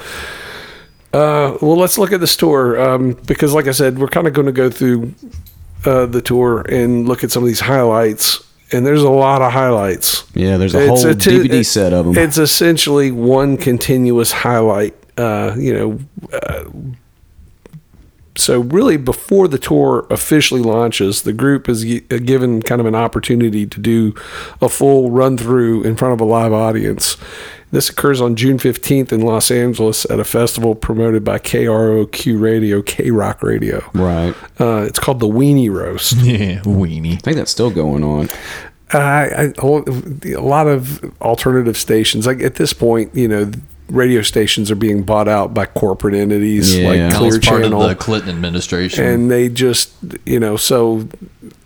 uh, well, let's look at this tour um, because, like I said, we're kind of going to go through uh, the tour and look at some of these highlights. And there's a lot of highlights. Yeah, there's a whole two- DVD it- set them. It's essentially one continuous highlight. Uh, you know, uh, so really before the tour officially launches the group is uh, given kind of an opportunity to do a full run through in front of a live audience this occurs on june 15th in los angeles at a festival promoted by kroq radio k-rock radio right. uh, it's called the weenie roast (laughs) yeah, weenie. I think that's still going on. I, I, a lot of alternative stations like at this point you know radio stations are being bought out by corporate entities Yeah. like clear channel of the Clinton administration. and they just you know so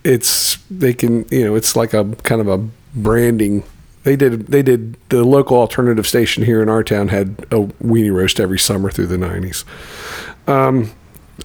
it's they can you know it's like a kind of a branding they did they did the local alternative station here in our town had a weenie roast every summer through the 90s um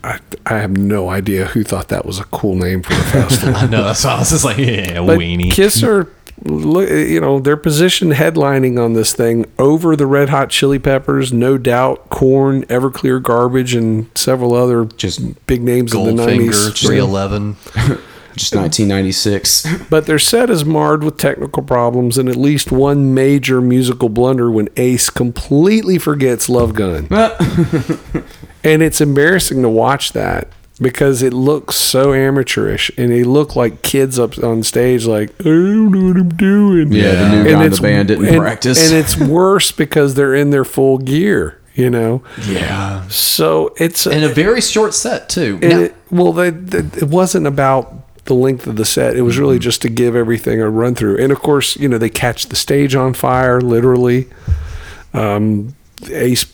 I, I have no idea who thought that was a cool name for the (laughs) festival I know. So I was just like, yeah, but weenie. Kiss are, look, you know, they're positioned headlining on this thing over the Red Hot Chili Peppers, No Doubt, Korn, Everclear Garbage, and several other Just big names in the Goldfinger, nineties. 311. (laughs) just 1996. But their set is marred with technical problems and at least one major musical blunder when Ace completely forgets Love Gun. (laughs) and it's embarrassing to watch that because it looks so amateurish and they look like kids up on stage like I don't know what I'm doing. Yeah, the new guy in the band didn't and- practice. And it's (laughs) worse because they're in their full gear, you know. Yeah. So it's in a very short set, too. and Now- it, well, they, they, it wasn't about the length of the set. It was really Mm-hmm. just to give everything a run through. And of course, you know, they catch the stage on fire, literally. Um, Ace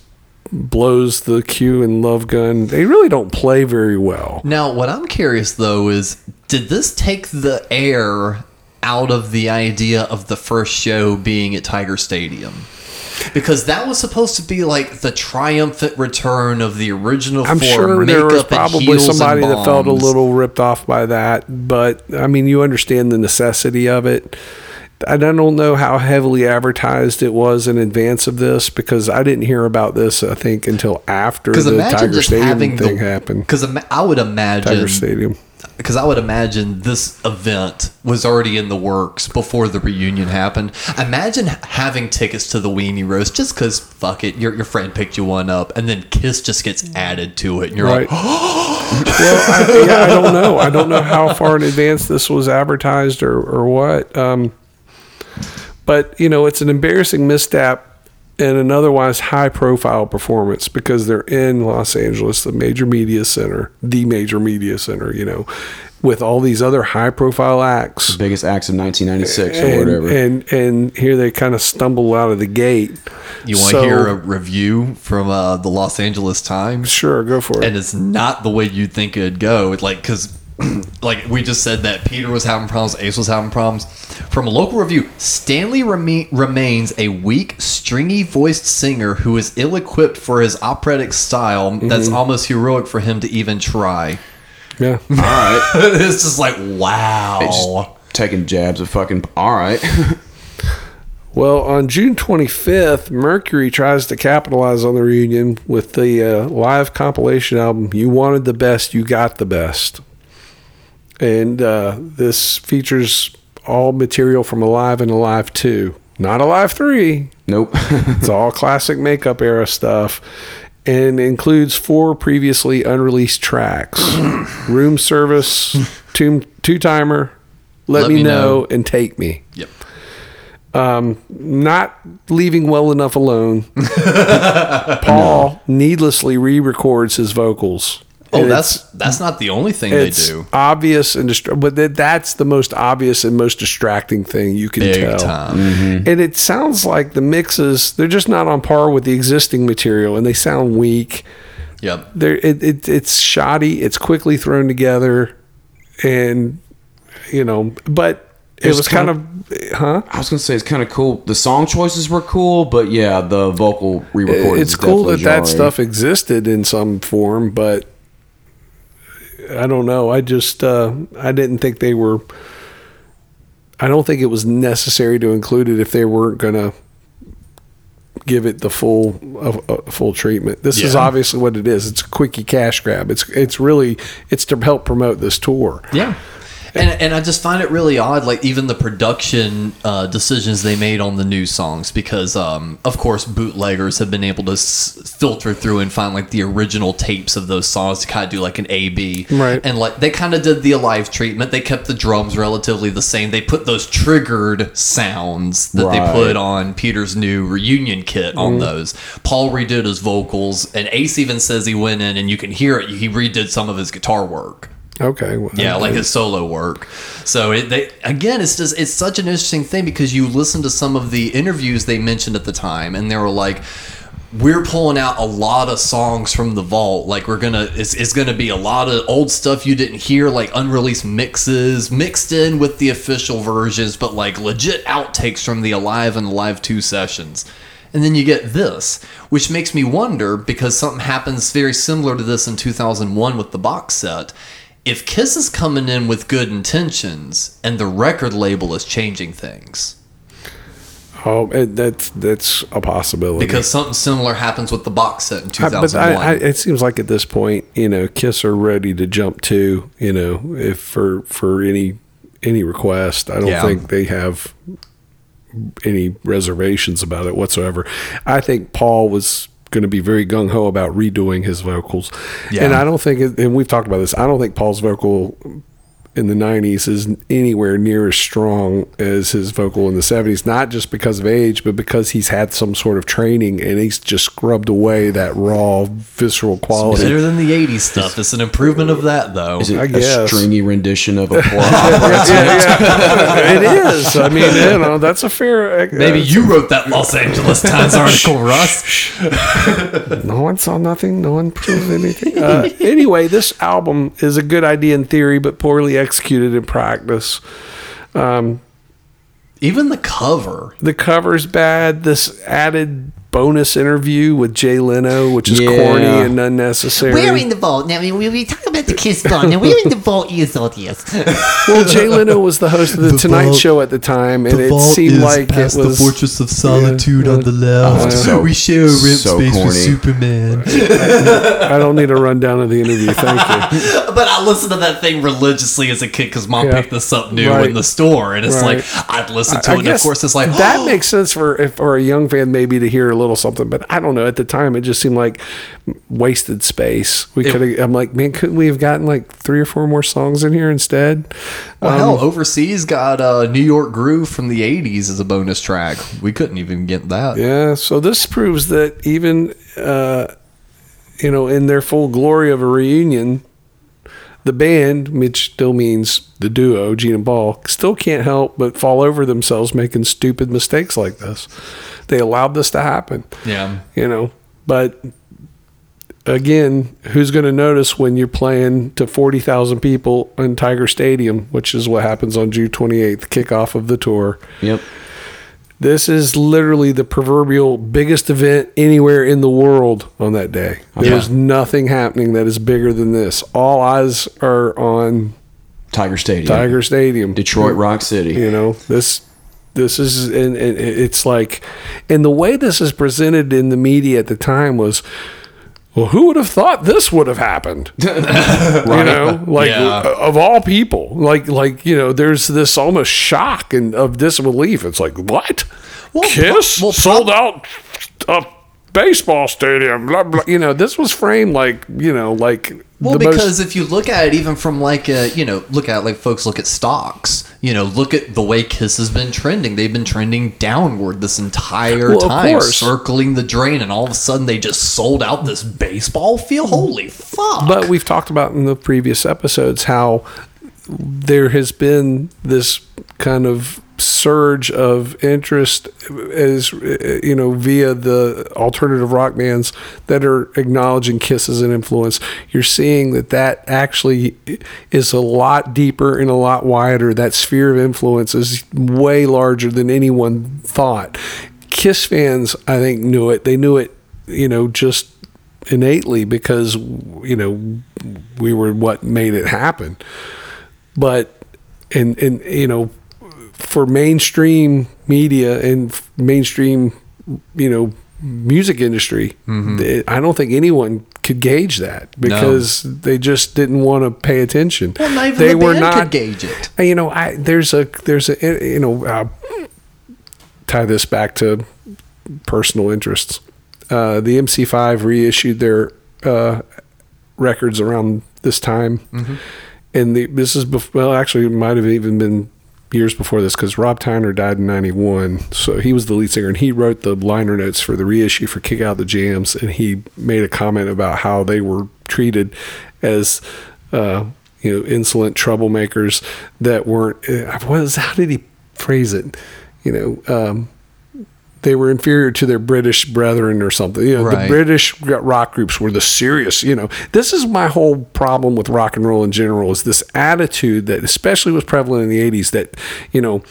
blows the Q and Love Gun. They really don't play very well. Now, what I'm curious though is, did this take the air out of the idea of the first show being at Tiger Stadium? Because that was supposed to be like the triumphant return of the original I'm four, sure there was probably somebody that felt a little ripped off by that, but I mean, you understand the necessity of it. I don't know how heavily advertised it was in advance of this because I didn't hear about this. I think until after the Tiger Stadium thing the, happened. Because I would imagine Tiger Stadium. because I would imagine this event was already in the works before the reunion happened. Imagine having tickets to the Weenie Roast just because fuck it, your your friend picked you one up, and then Kiss just gets added to it, and you're Right. like, (gasps) well, I, yeah, I don't know. I don't know how far in advance this was advertised or, or what. Um, but you know, it's an embarrassing misstep and an otherwise high profile performance because they're in Los Angeles, the major media center, the major media center, you know, with all these other high profile acts. The Biggest acts of 1996 or And, whatever. and and here they kind of stumble out of the gate. You want So- to hear a review from uh, the Los Angeles Times? Sure, go for it. And it's not the way you'd think it'd go. It's Like, because, (clears throat) like we just said that Peter was having problems, Ace was having problems. From a local review, Stanley reme- remains a weak, stringy voiced singer who is ill equipped for his operatic style. That's Mhm. almost heroic for him to even try. Yeah. (laughs) all right. it's just like, wow. It's just taking jabs of fucking. All right. (laughs) Well, on June 25th, Mercury tries to capitalize on the reunion with the uh, live compilation album "You Wanted the Best, You Got the Best," and uh, this features all material from Alive and Alive Two, not Alive Three. Nope. (laughs) it's all classic makeup era stuff, and includes four previously unreleased tracks: (clears throat) "Room Service," "Two Two Timer," "Let, Me, know, and "Take Me." Yep. um, not leaving well enough alone. (laughs) Paul needlessly re-records his vocals. Oh, And that's that's not the only thing they do. obvious and distra- but that, that's the most obvious and most distracting thing you can Big tell. time. Mm-hmm. And it sounds like the mixes they're just not on par with the existing material, and they sound weak. Yep. They're it, it it's shoddy. It's quickly thrown together, and you know, but it It's was kind kind of, huh? I was gonna say it's kind of cool. The song choices were cool, but yeah, the vocal re-recording. it's cool that that stuff existed in some form, but I don't know. I just uh, I didn't think they were. I don't think it was necessary to include it if they weren't going to give it the full uh, uh, full treatment. This is obviously what it is. It's a quickie cash grab. It's it's really it's to help promote this tour. Yeah. And, and I just find it really odd, like even the production uh, decisions they made on the new songs, because um, of course bootleggers have been able to s- filter through and find like the original tapes of those songs to kind of do like an A B, Right. And like they kind of did the alive treatment. They kept the drums relatively the same. They put those triggered sounds that they put on Peter's new reunion kit Mm-hmm. on those. Paul redid his vocals, and Ace even says he went in and you can hear it. He redid some of his guitar work. Okay. Well, Yeah, like his solo work. So it, they again, it's just it's such an interesting thing because you listen to some of the interviews they mentioned at the time, and they were like, "We're pulling out a lot of songs from the vault. Like we're gonna, it's, it's gonna be a lot of old stuff you didn't hear, like unreleased mixes mixed in with the official versions, but like legit outtakes from the Alive and Alive Two sessions." And then you get this, which makes me wonder because something happens very similar to this in 2001 with the box set. If Kiss is coming in with good intentions and the record label is changing things, Oh, it, that's that's a possibility. because something similar happens with the box set in I- 2001. But I, I, it seems like at this point, you know, Kiss are ready to jump to, you know, if for for any any request. I don't Yeah. think they have any reservations about it whatsoever. I think Paul was going to be very gung ho about redoing his vocals, Yeah. and I don't think, and we've talked about this. I don't think Paul's vocal in the 90s is anywhere near as strong as his vocal in the 70s not just because of age but because he's had some sort of training and he's just scrubbed away that raw visceral quality Better than the 80s stuff. It's an improvement of that, though. Is it I a guess. stringy rendition of a (laughs) poor yeah, yeah. it is i mean you know that's a fair uh, Maybe you wrote that Los Angeles Times (laughs) article, Russ. no one saw nothing no one proved anything uh, anyway this album is a good idea in theory but poorly executed in practice um, Even the cover. the cover's bad. This added bonus interview with Jay Leno, which is Yeah. corny and unnecessary. We're in the vault. Now, I we, we talk about the Kiss Vault. Now, we're in the vault years old, yes. well, Jay Leno was the host of the, (laughs) Tonight Show at the time, and it seemed like it was. The Fortress of Solitude on the left. Oh, so- we share a rib so space with. Superman. (laughs) I don't need a rundown of the interview. Thank you. (laughs) But I listened to that thing religiously as a kid because mom Yeah. picked this up new Right. in the store, and it's Right. like I'd listen to I it. and of course, it's like that oh. makes sense for if for a young fan maybe to hear little something. But I don't know. At the time, it just seemed like wasted space. We could have. I'm like, man, couldn't we have gotten like three or four more songs in here instead? Well, Um, hell, overseas got uh, New York Groove from the '80s as a bonus track. We couldn't even get that. Yeah, so this proves that even uh, you know in their full glory of a reunion, the band, which still means the duo, Gene and Paul, still can't help but fall over themselves making stupid mistakes like this. They allowed this to happen. Yeah. You know, but again, who's going to notice when you're playing to 40,000 people in Tiger Stadium, which is what happens on June 28th, kickoff of the tour? Yep. This is literally the proverbial biggest event anywhere in the world on that day. Oh, There's nothing happening that is bigger than this. All eyes are on Tiger Stadium. Tiger Stadium, Detroit Rock City. You know this. This is and, and it's like, and the way this is presented in the media at the time was, well, who would have thought this would have happened? (laughs) You know, like Yeah. of all people, like like you know, there's this almost shock and of disbelief. It's like what? Kiss well, sold out a baseball stadium. Blah, blah. You know, this was framed like you know, like Well, the most- because if you look at it, even from like a you know, look at like folks look at stocks. You know, look at the way Kiss has been trending. They've been trending downward this entire Well, time, circling the drain, and all of a sudden they just sold out this baseball field. Holy fuck! But we've talked about in the previous episodes how there has been this kind of surge of interest as you know via the alternative rock bands that are acknowledging Kiss as an influence. You're seeing that that actually is a lot deeper and a lot wider. That sphere of influence is way larger than anyone thought. Kiss fans I think knew it. They knew it you know just innately because you know we were what made it happen. But and and you know for mainstream media and mainstream you know music industry th- i don't think anyone could gauge that because they just didn't want to pay attention. Well, not even they the were band not could gauge it. you know i there's a there's a you know uh, tie this back to personal interests. Uh, the mc5 reissued their uh, records around this time. And the, this is bef- well actually it might have even been years before this because rob tyner died in 91 so he was the lead singer and he wrote the liner notes for the reissue for kick out the jams and he made a comment about how they were treated as uh, you know insolent troublemakers that weren't what is how did he phrase it? You know um, they were inferior to their British brethren or something. You know, the British rock groups were the serious. You know, this is my whole problem with rock and roll in general is this attitude that, especially was prevalent in the '80s, that you know.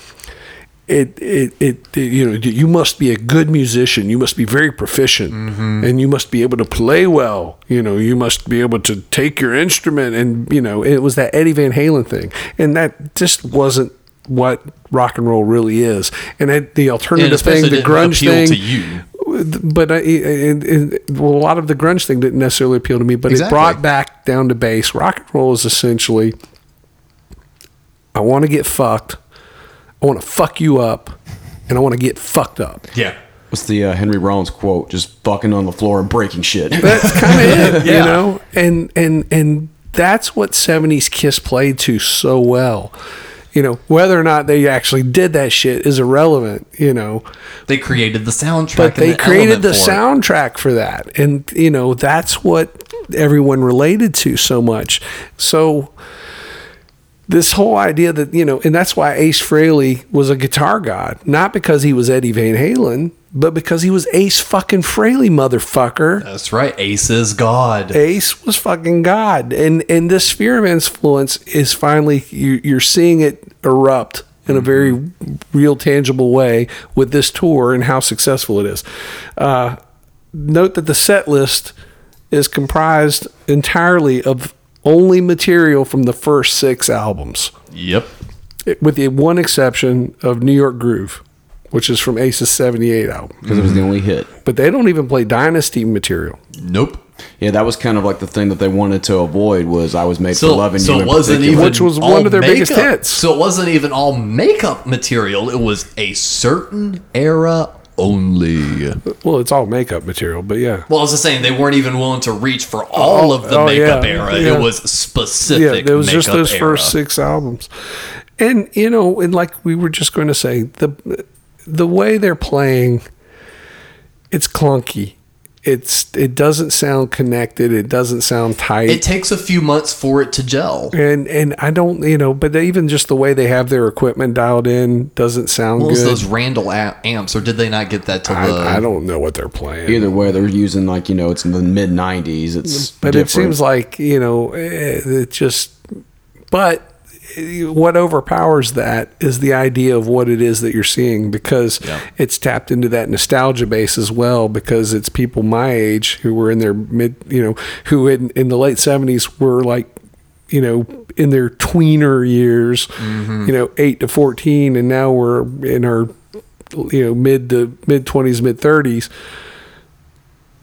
It, it, it, it- you know, you must be a good musician. You must be very proficient mm-hmm. and you must be able to play well. You know, you must be able to take your instrument and, you know, it was that Eddie Van Halen thing. And that just wasn't what rock and roll really is. And it, the And alternative thing, the grunge thing, to you. but I, and, and, well, a lot of the grunge thing didn't necessarily appeal to me, but Exactly. it brought back down to base. Rock and roll is essentially, I want to get fucked, I want to fuck you up, and I want to get fucked up. Yeah. What's the uh, Henry Rollins quote? Just fucking on the floor and breaking shit. That's kind of (laughs) it, you know, and and and that's what '70s Kiss played to so well. You know, whether or not they actually did that shit is irrelevant. You know, They created the soundtrack. but they the created the for it. soundtrack for that and you know that's what everyone related to so much so this whole idea that you know and that's why ace frehley was a guitar god not because he was eddie van halen but because he was ace fucking frehley motherfucker That's right. Ace is God. Ace was fucking God, and and this sphere of influence is finally you, you're seeing it erupt in a very real, tangible way with this tour and how successful it is. Uh, note that the set list is comprised entirely of only material from the first six albums, Yep. with the one exception of New York Groove, which is from Ace's '78 album. because it was the only hit. But they don't even play Dynasty material. Nope. Yeah, that was kind of like the thing that they wanted to avoid was I was made for loving so you. it in wasn't particular. even Which was one of their biggest hits. So it wasn't even all makeup material. It was a certain era only. Well, it's all makeup material, but yeah. Well, I was just saying they weren't even willing to reach for all of the Oh, oh makeup yeah, era. yeah. It was specific. Yeah, there was just those era. first six albums, and you know, and like we were just going to say, the the way they're playing, it's clunky. It's it doesn't sound connected. It doesn't sound tight. It takes a few months for it to gel. and and I don't, you know, but even just the way they have their equipment dialed in doesn't sound What was good. those Randall a- amps, or did they not get that to the? I, I don't know what they're playing. Either way, they're using like you know it's in the mid '90s. It's but it seems like you know eh, it just but what overpowers that is the idea of what it is that you're seeing because it's tapped into that nostalgia base as well because it's people my age who were in their mid you know who in, in the late 70s were like you know in their tweener years mm-hmm. you know 8 to 14 and now we're in our you know mid to mid 20s mid 30s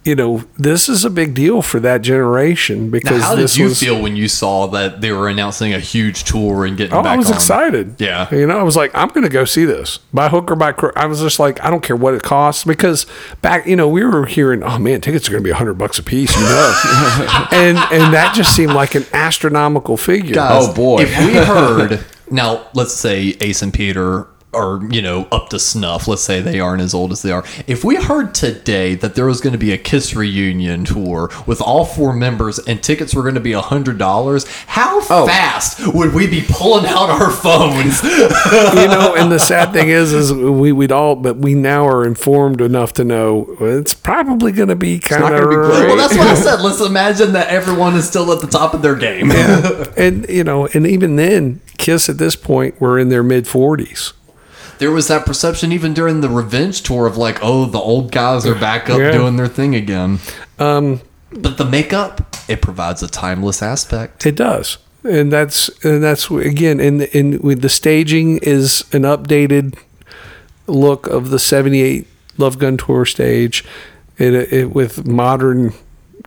you know, this is a big deal for that generation because Now, how did this you was, feel when you saw that they were announcing a huge tour and getting Oh, back I was on? excited. Yeah. You know, I was like, I'm going to go see this by hook or by crook. I was just like, I don't care what it costs because back, you know, we were hearing, oh man, tickets are going to be a hundred bucks a piece, you know, (laughs) and and that just seemed like an astronomical figure. Guys, Oh, boy, If we heard now, let's say Ace and Peter are you know up to snuff. Let's say they aren't as old as they are. If we heard today that there was going to be a Kiss reunion tour with all four members and tickets were going to be a hundred dollars, how Oh. fast would we be pulling out our phones? (laughs) you know, and the sad thing is, is we we'd all, but we now are informed enough to know it's probably going to be kind of. gonna be great. well, that's what I (laughs) said. Let's imagine that everyone is still at the top of their game. (laughs) and you know, and even then, Kiss at this point were in their mid forties. There was that perception even during the revenge tour of like, oh, the old guys are back up Yeah. doing their thing again. Um, But the makeup, it provides a timeless aspect. It does, and that's and that's again, in in with the staging is an updated look of the '78 Love Gun Tour stage, it, it with modern,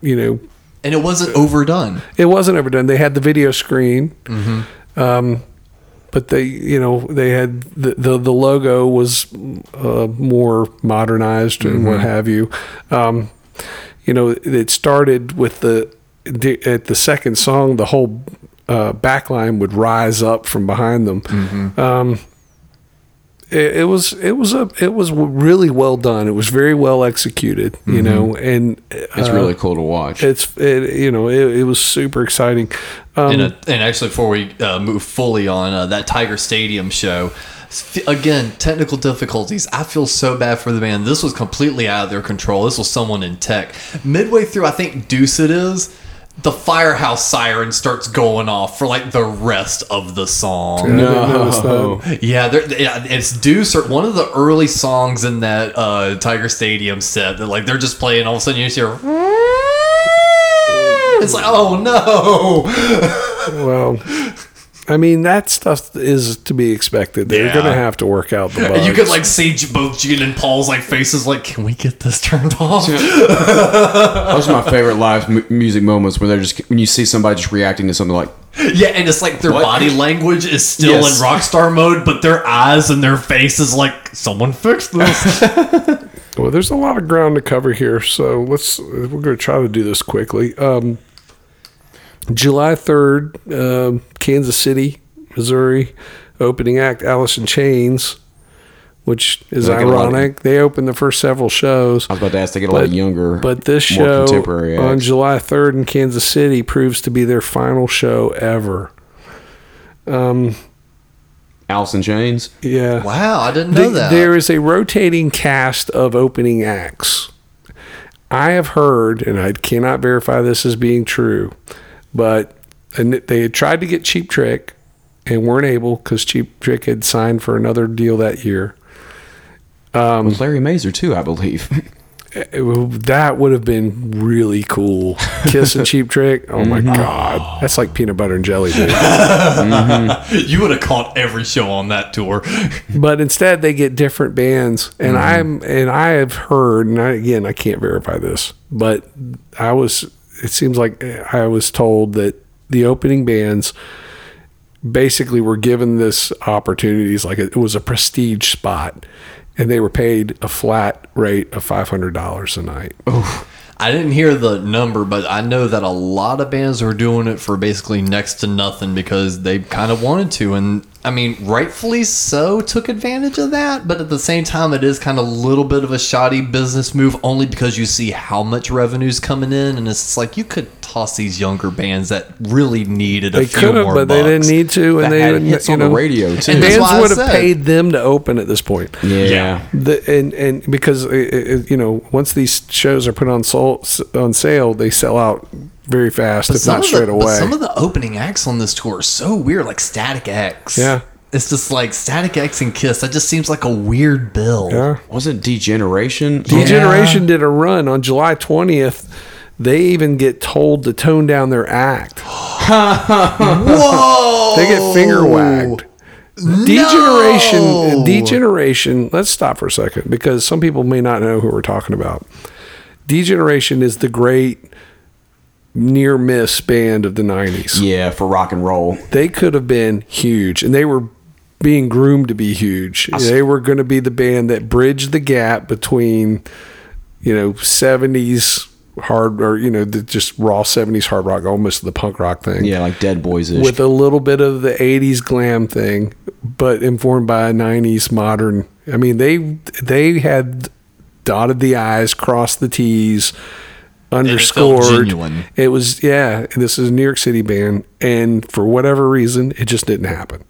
you know, And it wasn't overdone. it wasn't overdone. They had the video screen, Mm-hmm. um, but they, you know, they had the the, the logo was uh, more modernized and what Mm-hmm. have you. Um, you know, it started with the, the at the second song, the whole uh, backline would rise up from behind them. Mm-hmm. Um, it, it was it was a it was really well done. It was very well executed, you know, and It's uh, really cool to watch. it's it, you know it, it was super exciting. Um, and, uh and actually, before we uh, move fully on uh, that Tiger Stadium show, again, technical difficulties. I feel so bad for the band. This was completely out of their control. This was someone in tech. Midway through, I think Deuce it is. The firehouse siren starts going off for like the rest of the song. I didn't notice that. Yeah, yeah, it's Deuce one of the early songs in that uh, Tiger Stadium set that like they're just playing. All of a sudden, you just hear. It's like, oh no! (laughs) Well, I mean that stuff is to be expected. They're Yeah. going to have to work out the bugs. (laughs) And you could like see both Gene and Paul's like faces, like, can we get this turned off? (laughs) Those are my favorite live mu- music moments where they're just when you see somebody just reacting to something like yeah, and it's like their What? body language is still Yes. in rockstar mode, but their eyes and their face is like, someone fix this. (laughs) Well, there's a lot of ground to cover here, so let's we're going to try to do this quickly. Um, July third, um Kansas City, Missouri, opening act Alice in Chains, which is They get of- ironic. they opened the first several shows. I was about to ask, they get a lot younger, But this show contemporary on. July 3rd in Kansas City proves to be their final show ever. Um, Alice in Chains. yeah. wow, I didn't know The- that. There is a rotating cast of opening acts. I have heard, and I cannot verify this as being true, but and they had tried to get Cheap Trick and weren't able because Cheap Trick had signed for another deal that year. Um, With Larry Mazer too, I believe. (laughs) Eh, it- that would have been really cool. Kiss and (laughs) Cheap Trick. Oh my mm-hmm. god, that's like peanut butter and jelly, dude. Mm-hmm. (laughs) you would have caught every show on that tour. but instead they get different bands and mm-hmm. i'm and i have heard and I, again i can't verify this but i was it seems like i was told that the opening bands basically were given this opportunities like it was a prestige spot and they were paid a flat rate of five hundred dollars a night. I didn't hear the number, but I know that a lot of bands were doing it for basically next to nothing because they kind of wanted to. And I mean, rightfully so, took advantage of that. But at the same time, it is kind of a little bit of a shoddy business move only because you see how much revenue's coming in. And it's like you could toss these younger bands that really needed a They few could have, more but they didn't need to, and they had didn't, hits you on the radio, too. And Bands would have paid them to open at this point. Yeah. The, and and because uh, uh, you know once these shows are put on sol- on sale, they sell out very fast, But if not straight the, away. some of the opening acts on this tour are so weird, like Static X. Yeah. It's just like Static X and Kiss. That just seems like a weird bill. yeah, Wasn't D Generation? Degeneration did a run on July twentieth. They even get told to tone down their act. Whoa! (gasps) They get finger wagged. D Generation, degeneration. Let's stop for a second because some people may not know who we're talking about. D Generation is the great near miss band of the '90s. Yeah, for rock and roll. They could have been huge, and they were being groomed to be huge. They were going to be the band that bridged the gap between, you know, '70s hard or you know the just raw '70s hard rock, almost the punk rock thing Yeah, like Dead Boys with a little bit of the 80s glam thing but informed by a 90s modern i mean they they had dotted the i's crossed the t's underscored genuine. it was yeah this is a new york city band and for whatever reason it just didn't happen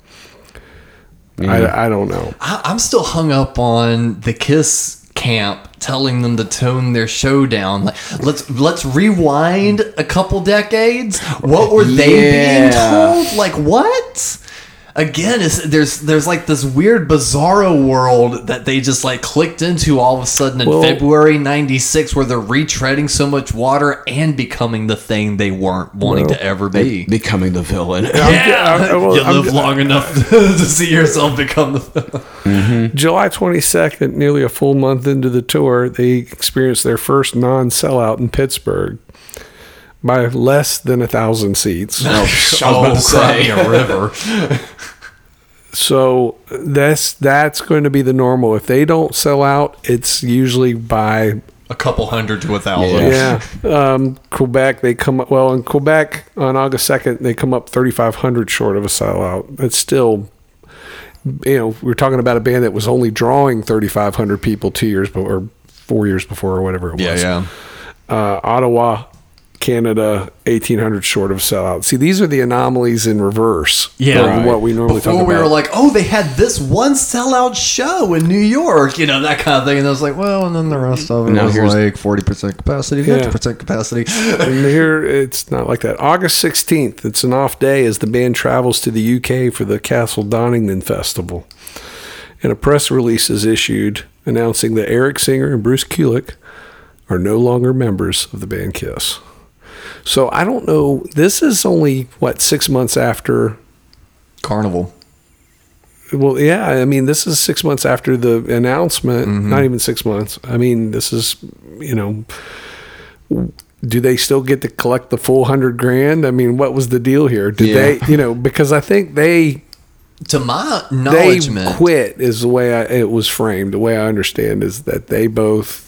I, I don't know I, I'm still hung up on the Kiss camp telling them to tone their show down. Like, let's let's rewind a couple decades. What were they being told? Like what? Again, it's, there's there's like this weird bizarro world that they just like clicked into all of a sudden in Well- February '96, where they're retreading so much water and becoming the thing they weren't wanting to ever be. Becoming the villain. yeah, I- I- well, you I'm- live long enough (laughs) to see yourself become the. Villain. Mm-hmm. July 22nd, nearly a full month into the tour, they experienced their first non sellout in Pittsburgh by less than a thousand seats. (laughs) I was about to oh, say. a river. (laughs) So that's that's going to be the normal. If they don't sell out, it's usually by a couple hundred to a thousand. yeah. Um, Quebec they come up well in Quebec on August second they come up thirty five hundred short of a sellout. That's still you know we're talking about a band that was only drawing thirty five hundred people two years before or four years before or whatever it Yeah, was. yeah. Uh, Ottawa. Canada, eighteen hundred short of sellout. See, these are the anomalies in reverse. Yeah. of what we normally Before talk we were like, oh, they had this one sellout show in New York, you know, that kind of thing. And I was like, well, and then the rest of it Now was like 40% capacity, Yeah. 50% capacity. and here it's not like that. August 16th, it's an off day as the band travels to the UK for the Castle Donington Festival. And a press release is issued announcing that Eric Singer and Bruce Kulick are no longer members of the band Kiss. So I don't know. This is only, what, six months after. Carnival. Well, yeah, I mean, this is six months after the announcement. Mm-hmm. Not even six months. I mean, this is, you know, do they still get to collect the full hundred grand? I mean, what was the deal here? Did Yeah. they, you know, because I think they To my knowledge, they quit is the way I, it was framed. The way I understand is that they both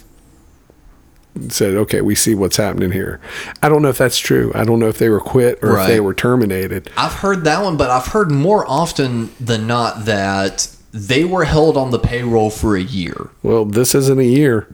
said, "Okay, we see what's happening here." I don't know if that's true. I don't know if they were quit or if they were terminated. I've heard that one, but I've heard more often than not that they were held on the payroll for a year. Well, this isn't a year.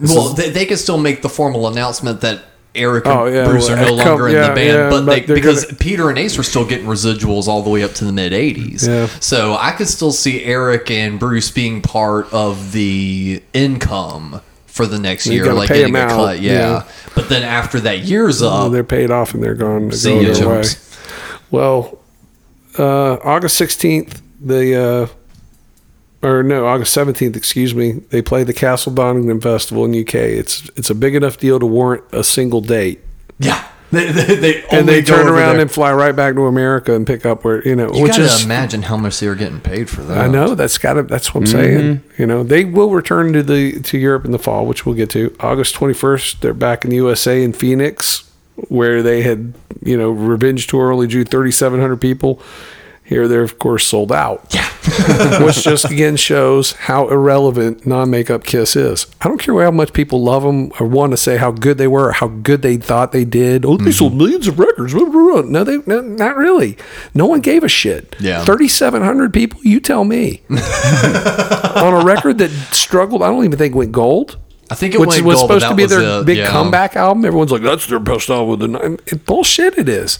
well, they, they could still make the formal announcement that Eric and Oh, yeah, Bruce well, are no come- longer in yeah, the band, yeah, but, but they, because gonna- Peter and Ace were still getting residuals all the way up to the mid '80s. Yeah. So I could still see Eric and Bruce being part of the income for the next You year, like getting a out, cut. Yeah. yeah. But then after that year's Well, up, they're paid off and they're gone. They're See ya, their way. Well, uh, August 16th, the, uh, or no, August 17th, excuse me, they play the Castle Donington Festival in UK. It's it's a big enough deal to warrant a single date. yeah, they, they, they And they go turn over around there. and fly right back to America and pick up where, you know, You which gotta is imagine how much they were getting paid for that. I know that's got to. That's what I'm mm-hmm. saying. You know, they will return to the to Europe in the fall, which we'll get to. August 21st, they're back in the USA in Phoenix, where they had you know Revenge Tour only drew 3,700 people. Here, they're of course sold out. Yeah. (laughs) which just again shows how irrelevant non-makeup Kiss is. I don't care how much people love them or want to say how good they were, or how good they thought they did. Oh, they sold mm-hmm. millions of records. No, they no, not really. No one gave a shit. Yeah. thirty-seven hundred people. You tell me. (laughs) On a record that struggled, I don't even think went gold. I think it which was gold, supposed to be their it, big yeah. comeback album. Everyone's like, "That's their best album of the night." It, bullshit. It is.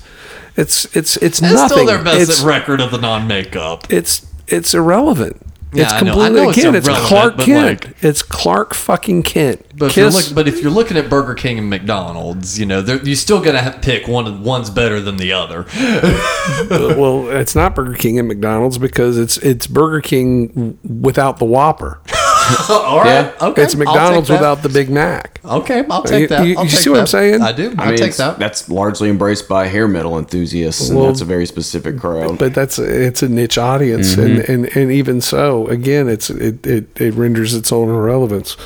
It's it's it's It's nothing. still their best it's, record of the non-makeup. it's it's irrelevant. Yeah, it's I know. I completely know it's again. It's, Clark Kent. like- it's Clark fucking Kent. But if, you're look, but if you're looking at Burger King and McDonald's, you know, you're still gonna have to pick one. One's better than the other. (laughs) well, it's not Burger King and McDonald's because it's it's Burger King without the Whopper. (laughs) All right, okay. It's McDonald's without the Big Mac. Okay, I'll take that. you- I'll you take see what I'm saying? I do. I I'll mean, take it's- that. that's largely embraced by hair metal enthusiasts, and Well, that's a very specific crowd. But that's it's a niche audience, and, and and even so, again, it's it, it it renders its own irrelevance.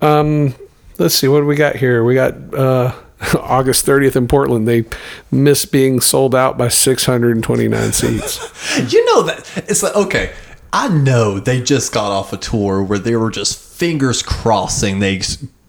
Um, let's see what do we got here. We got uh, (laughs) August 30th in Portland. They missed being sold out by 629 seats. (laughs) You know that it's like okay. I know they just got off a tour where they were just fingers crossing they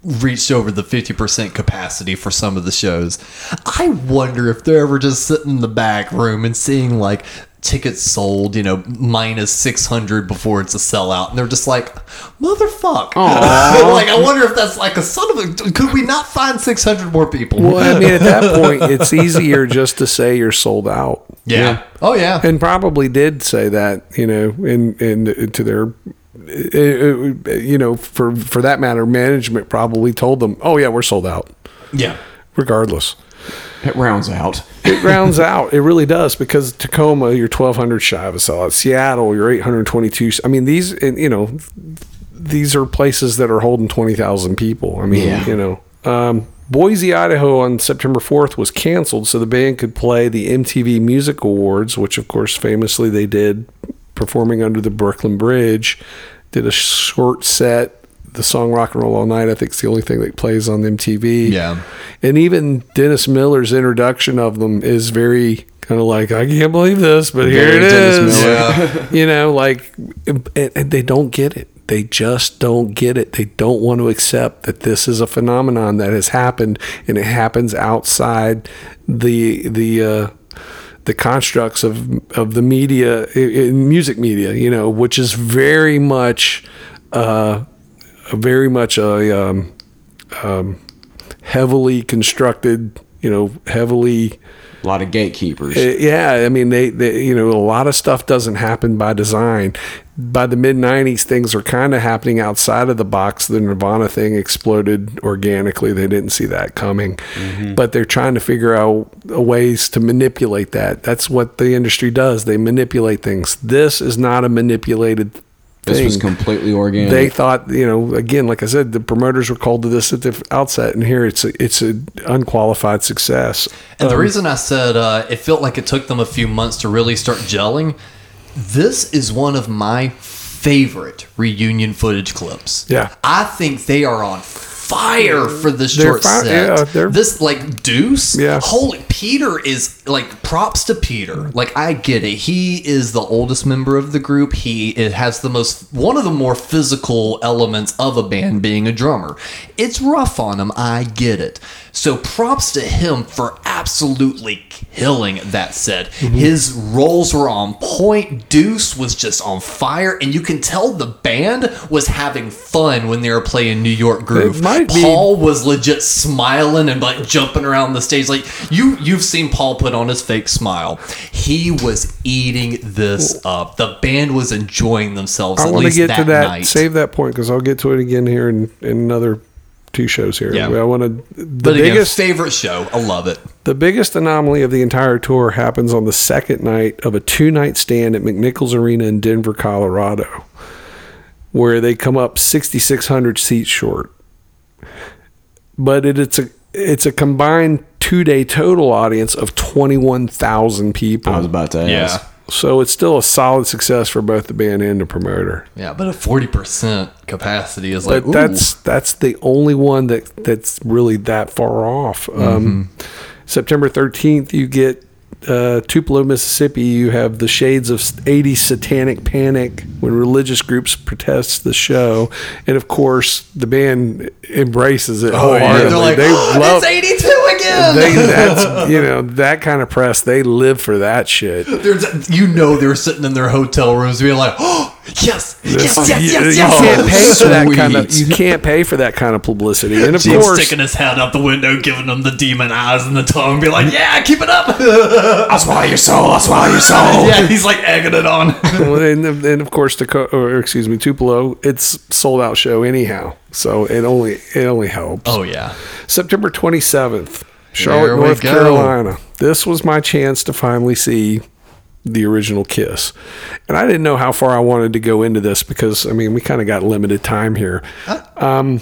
reached over the 50% capacity for some of the shows. I wonder if they're ever just sitting in the back room and seeing like tickets sold, you know, minus 600 before it's a sellout and they're just like, "Motherfuck." (laughs) like I wonder if that's like a son of a could we not find 600 more people? Well, I mean, at that (laughs) point, it's easier just to say you're sold out. yeah. Oh yeah. and probably did say that, you know, in in to their, uh, you know, for for that matter, management probably told them, "Oh yeah, we're sold out." Yeah. Regardless, it rounds out. it (laughs) rounds out. It really does because Tacoma, you're 1,200 shy of a sellout. Seattle, you're 822. I mean, these, and, you know, these are places that are holding 20,000 people. I mean, Yeah. you know, um, Boise, Idaho on September 4th was canceled so the band could play the MTV Music Awards, which of course famously they did performing under the Brooklyn Bridge. Did a short set. The song Rock and Roll All Night, I think, is the only thing that plays on MTV. Yeah. And even Dennis Miller's introduction of them is very kind of like, I can't believe this, but here it Dennis is. Miller. (laughs) you know, like, and, and they don't get it. They just don't get it. They don't want to accept that this is a phenomenon that has happened, and it happens outside the the uh, the constructs of of the media, in music media. You know, which is very much, uh, very much a um, um, heavily constructed. You know, heavily A lot of gatekeepers. uh, yeah, I mean, they, they, you know, a lot of stuff doesn't happen by design. By the mid '90s, things are kind of happening outside of the box. The Nirvana thing exploded organically. They didn't see that coming, but they're trying to figure out ways to manipulate that. That's what the industry does. They manipulate things. This is not a manipulated. This was completely organic. They thought, you know, again, like I said, the promoters were called to this at the outset, and here it's a, it's an unqualified success. And the Um, reason I said uh, it felt like it took them a few months to really start gelling, this is one of my favorite reunion footage clips. Yeah. I think they are on fire for this They're short fi- set. yeah, this like Deuce. Yeah. Holy Peter is like props to Peter. Like I get it. He is the oldest member of the group. He it has the most one of the more physical elements of a band being a drummer. It's rough on him. I get it. So props to him for absolutely killing that set. Mm-hmm. His rolls were on point. Deuce was just on fire, and you can tell the band was having fun when they were playing New York Groove. might be- Paul was legit smiling and like jumping around the stage. Like you, you've seen Paul put on his fake smile. He was eating this up. The band was enjoying themselves. I at want to get that to that. night. Save that point because I'll get to it again here in, in another two shows here. Yeah. I want to. The but again, biggest favorite show. I love it. the biggest anomaly of the entire tour happens on the second night of a two night stand at McNichols Arena in Denver, Colorado, where they come up sixty six hundred seats short. But it, it's a it's a combined two day total audience of twenty one thousand people. I was about to ask. So it's still a solid success for both the band and the promoter. Yeah, but a forty percent capacity is like but that's that's the only one that that's really that far off. Um, September thirteenth, you get uh, Tupelo, Mississippi, you have the shades of 80s satanic panic when religious groups protest the show. And of course, the band embraces it Oh, yeah. wholeheartedly. They're like, they love it's 82 they, (laughs) that's, you know, that kind of press, they live for that shit. There's, you know, they're sitting in their hotel rooms being like, oh, (gasps) yes, yes, yes, yes, you, yes. you can't pay for that kind of you can't pay for that kind of publicity. And of James course, sticking his head out the window, giving them the demon eyes and the tongue, be like, yeah, keep it up. I'll swallow your soul. I'll swallow your soul. yeah, he's like egging it on. (laughs) and, and of course, Daco- or excuse me, Tupelo, it's sold out show anyhow, so it only it only helps. oh, yeah. September twenty seventh, Charlotte, North go. Carolina. This was my chance to finally see the original Kiss, and I didn't know how far I wanted to go into this because I mean we kind of got limited time here. Um,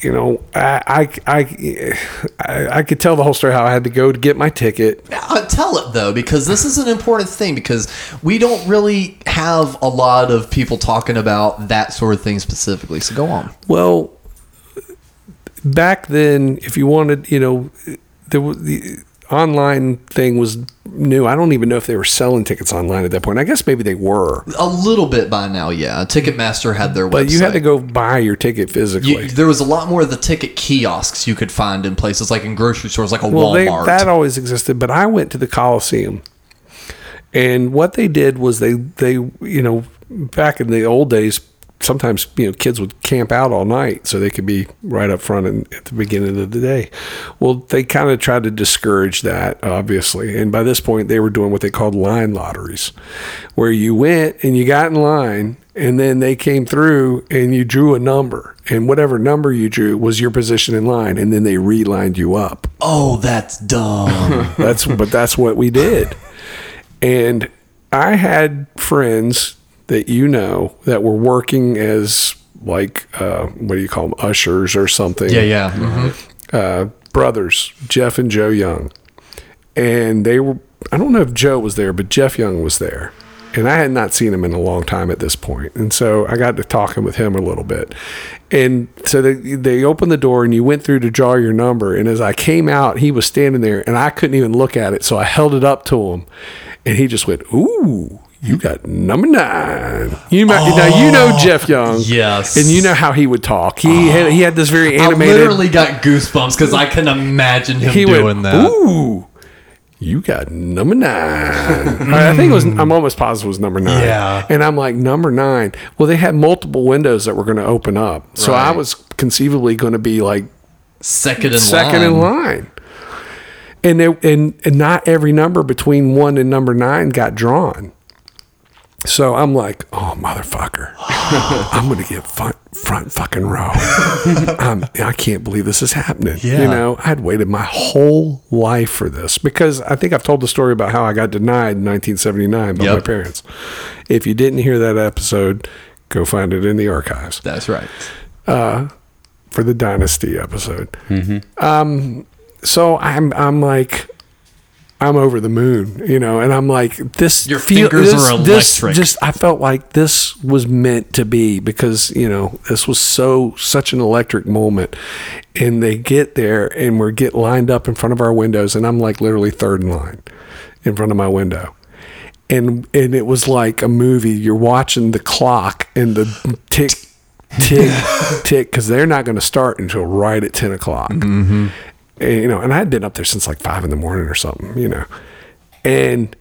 you know, I, I I I could tell the whole story how I had to go to get my ticket. Uh, tell it though, because this is an important thing. Because we don't really have a lot of people talking about that sort of thing specifically. So go on. Well, back then, if you wanted, you know, there was the online thing was new. I don't even know if they were selling tickets online at that point. I guess maybe they were, A little bit by now, yeah. Ticketmaster had their way. but website. you had to go buy your ticket physically. You- there was a lot more of the ticket kiosks you could find in places like in grocery stores, like a well, they, Walmart. that always existed, but I went to the Coliseum, and what they did was they they you know back in the old days. Sometimes you know kids would camp out all night so they could be right up front and at the beginning of the day. Well, they kind of tried to discourage that, obviously, and by this point they were doing what they called line lotteries, where you went and you got in line, and then they came through and you drew a number, and whatever number you drew was your position in line, and then they relined you up. oh, that's dumb. (laughs) That's but that's what we did. And I had friends that you know that were working as like uh, what do you call them ushers or something. yeah, yeah. mhm. Uh, brothers, Jeff and Joe Young, and they were. I don't know if Joe was there, but Jeff Young was there. And I had not seen him in a long time at this. And so I got to talking with him a little bit. And so they, they opened the door and you went through to draw your number. And as I came out, he was standing there and I couldn't even look at it. So I held it up to him and he just went, Ooh, you got number nine. You might, now you know oh, Jeff Young. yes. And you know how he would talk. He had, he had this very animated. I literally got goosebumps because I can imagine him doing went, that. Ooh, you got number nine. (laughs) I think it was. I'm almost positive it was number nine. Yeah. And I'm like number nine. Well, they had multiple windows that were going to open up, so I was conceivably going to be like Second in second line. in line. And, there, and and not every number between one and number nine got drawn. So I'm like, oh motherfucker, (laughs) I'm gonna get front, front fucking row. (laughs) I'm, I can't believe this is happening. Yeah. You know, I'd waited my whole life for this because I think I've told the story about how I got denied in 1979 by my parents. If you didn't hear that episode, go find it in the archives That's right. for the dynasty episode. Um, so I'm I'm like I'm over the moon, you know, and I'm like this. Your fingers this, are this electric. Just I felt like this was meant to be because you know this was so such an electric moment, and they get there and we're get lined up in front of our windows, and I'm like literally third in line in front of my window. And and it was like a movie. You're watching the clock and the tick tick (laughs) tick because they're not going to start until right at 10 o'clock mm-hmm. And, you know and i had been up there since like five in the morning or something you know. And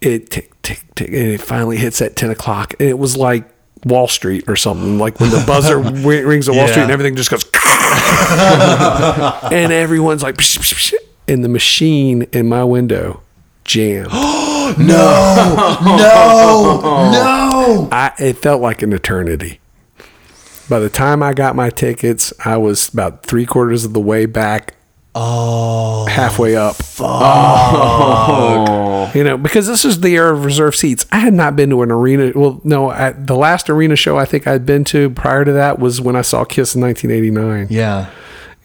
it tick tick tick and it finally hits at 10 o'clock and it was like wall street or something like when the buzzer (laughs) rings at wall street and everything just goes (laughs) and everyone's like psh, psh, psh, and the machine in my window jammed. (gasps) No, No, (laughs) no. I, it felt like an eternity. By the time I got my tickets, I was about three quarters of the way back. Oh, halfway up. Oh, (laughs) You know, because this is the era of reserved seats. I had not been to an arena. Well, no, I, the last arena show I think I'd been to prior to that was when I saw Kiss in 1989, Yeah.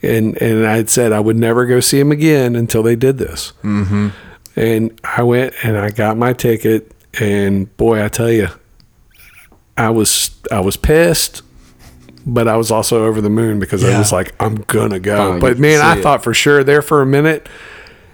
and and I had said I would never go see him again until they did this. Mm-hmm. And I went and I got my ticket, and boy, I tell you, I was I was pissed. But I was also over the moon because I was like, I'm gonna go. Finally but man, I it. thought for sure there for a minute.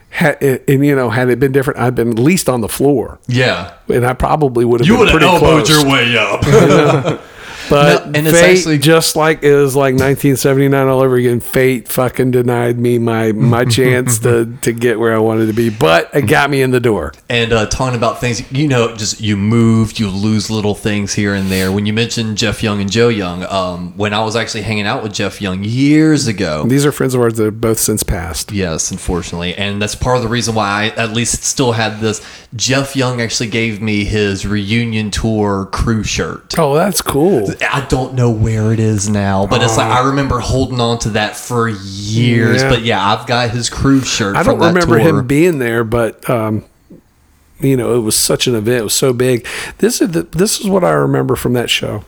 Had, and you know, had it been different, I'd been at least on the floor, Yeah. and I probably would have You would have elbowed close. your way up. (laughs) (laughs) But No, and it's fate, actually- just like it was like 1979 all over again. Fate fucking denied me my my (laughs) chance to to get where I wanted to be, but it got me in the door. and uh, talking about things, you know, just you move, you lose little things here and there. When you mentioned Jeff Young and Joe Young, um, when I was actually hanging out with Jeff Young years ago. These are friends of ours that have both since passed. Yes, unfortunately. And that's part of the reason why I at least still had this. Jeff Young actually gave me his reunion tour crew shirt. Oh, that's cool. I don't know where it is now, but it's like I remember holding on to that for years. Yeah. But yeah, I've got his crew shirt. I don't remember tour. him being there, but um, you know, it was such an event. It was so big. This is the, this is what I remember from that show.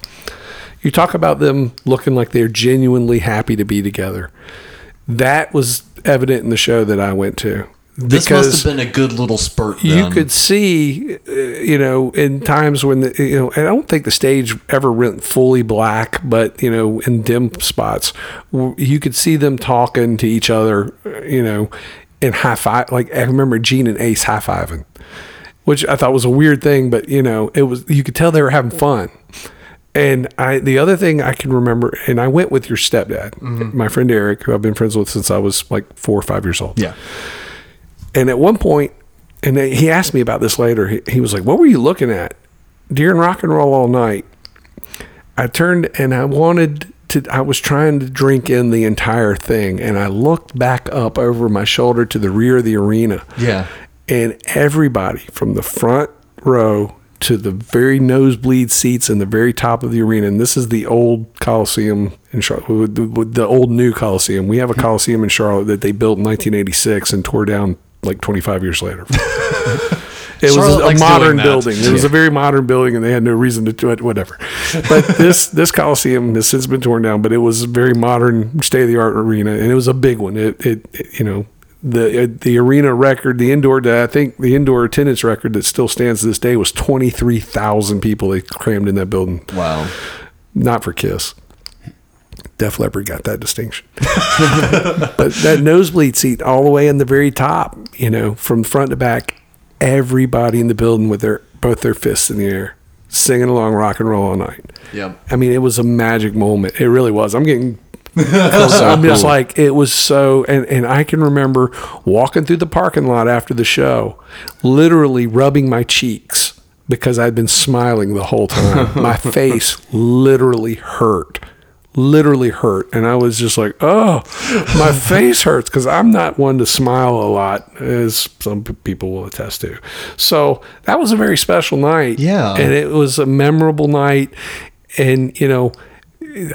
You talk about them looking like they're genuinely happy to be together. That was evident in the show that I went to. This must have been a good little spurt. you could see, uh, you know, in times when the, you know, I don't think the stage ever went fully black, but you know, in dim spots, you could see them talking to each other, uh, you know, and high five. Like I remember Gene and Ace high fiving, which I thought was a weird thing, but you know, it was you could tell they were having fun. And I, the other thing I can remember, and I went with your stepdad, my friend Eric, who I've been friends with since I was like four or five years old. Yeah. And at one point, and he asked me about this later. He, he was like, "What were you looking at during rock and roll all night?" I turned and I wanted to. I was trying to drink in the entire thing, and I looked back up over my shoulder to the rear of the arena. Yeah. and everybody from the front row to the very nosebleed seats in the very top of the arena. And this is the old Coliseum in Charlotte, the, the old new Coliseum. We have a Coliseum in Charlotte that they built in 1986 and tore down like 25 years later. (laughs) It Charlotte was a modern building. It was Yeah. a very modern building, and they had no reason to do it. Whatever. But (laughs) this this Coliseum has since been torn down, but it was a very modern, state of the art arena, and it was a big one. It, it, it- you know the the arena record, the indoor I think the indoor attendance record that still stands to this day was twenty three thousand people they crammed in that building. Wow. Not for Kiss. Def Leppard got that distinction. (laughs) but that nosebleed seat all the way in the very top, you know, from front to back, everybody in the building with their both their fists in the air, singing along rock and roll all night. Yeah. I mean, it was a magic moment. It really was. I'm getting (laughs) I'm just like it was so and, and I can remember walking through the parking lot after the show, literally rubbing my cheeks because I'd been smiling the whole time. (laughs) my face literally hurt. Literally hurt. And I was just like, oh, my (laughs) face hurts because I'm not one to smile a lot, as some people will attest to. So that was a very special night. Yeah. And it was a memorable night. And, you know,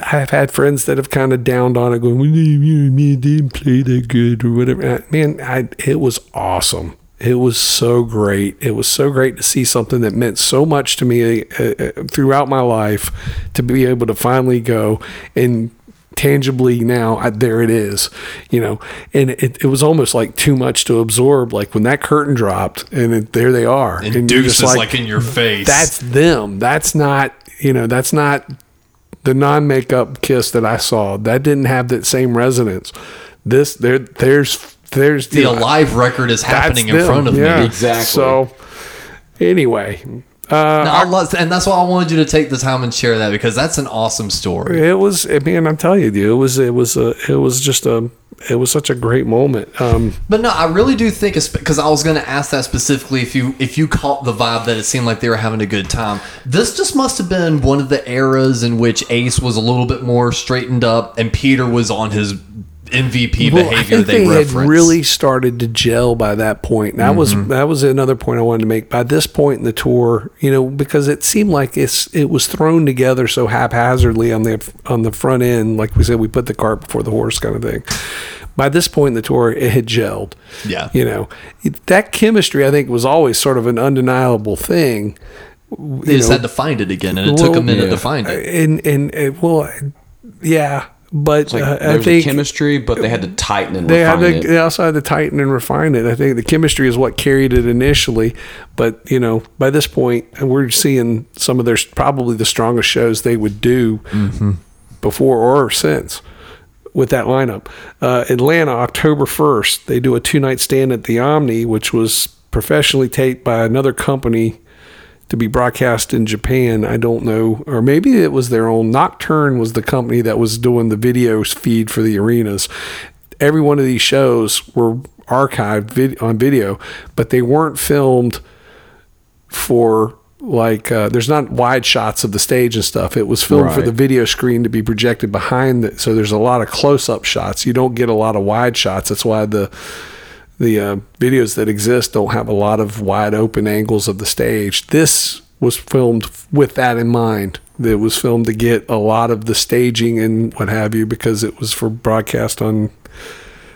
I've had friends that have kind of downed on it, going, well, you- you- you didn't play that good or whatever. Man, I, it was awesome. It was so great. It was so great to see something that meant so much to me uh, uh, throughout my life to be able to finally go and tangibly now I, there it is you know and it, it was almost like too much to absorb like when that curtain dropped and it, there they are And, you're Deuce just like, in your face. that's them. That's not, you know, that's not the non makeup kiss that I saw. That didn't have that same resonance. This there there's there's the you know, live record is happening in them. front of Yeah. me. Exactly. So anyway, No, I love, and that's why I wanted you to take the time and share that because that's an awesome story. it was I mean, I'm telling you, it was it was a it was just a it was such a great moment. Um But no, I really do think it's because I was going to ask that specifically if you if you caught the vibe that it seemed like they were having a good time. This just must have been one of the eras in which Ace was a little bit more straightened up and Peter was on his MVP Well, behavior I think they, they, had really started to gel by that point. That was Mm-hmm. that was another point I wanted to make. By this point in the tour, you know, because it seemed like it's it was thrown together so haphazardly on the on the front end, like we said, we put the cart before the horse kind of thing. By this point in the tour, it had gelled. Yeah. you know, that chemistry I think was always sort of an undeniable thing. they just had to find it again, and it took a minute yeah. to find it. And and, and well, yeah, but like uh, I think chemistry, but they had to tighten and they had refine to it. they also had to tighten and refine it. I think the chemistry is what carried it initially, but you know by this point we're seeing some of their probably the strongest shows they would do. Mm-hmm. before or since with that lineup. Uh, Atlanta, October 1st, they do a two night stand at the Omni, which was professionally taped by another company to be broadcast in Japan. I don't know, or maybe it was their own. Nocturne was the company that was doing the video feed for the arenas. Every one of these shows were archived vid- on video, but they weren't filmed for like uh, there's not wide shots of the stage and stuff. It was filmed for the video screen to be projected behind it. So there's a lot of close up shots. You don't get a lot of wide shots. That's why the the uh, videos that exist don't have a lot of wide open angles of the stage. This was filmed with that in mind. It was filmed to get a lot of the staging and what have you because it was for broadcast on,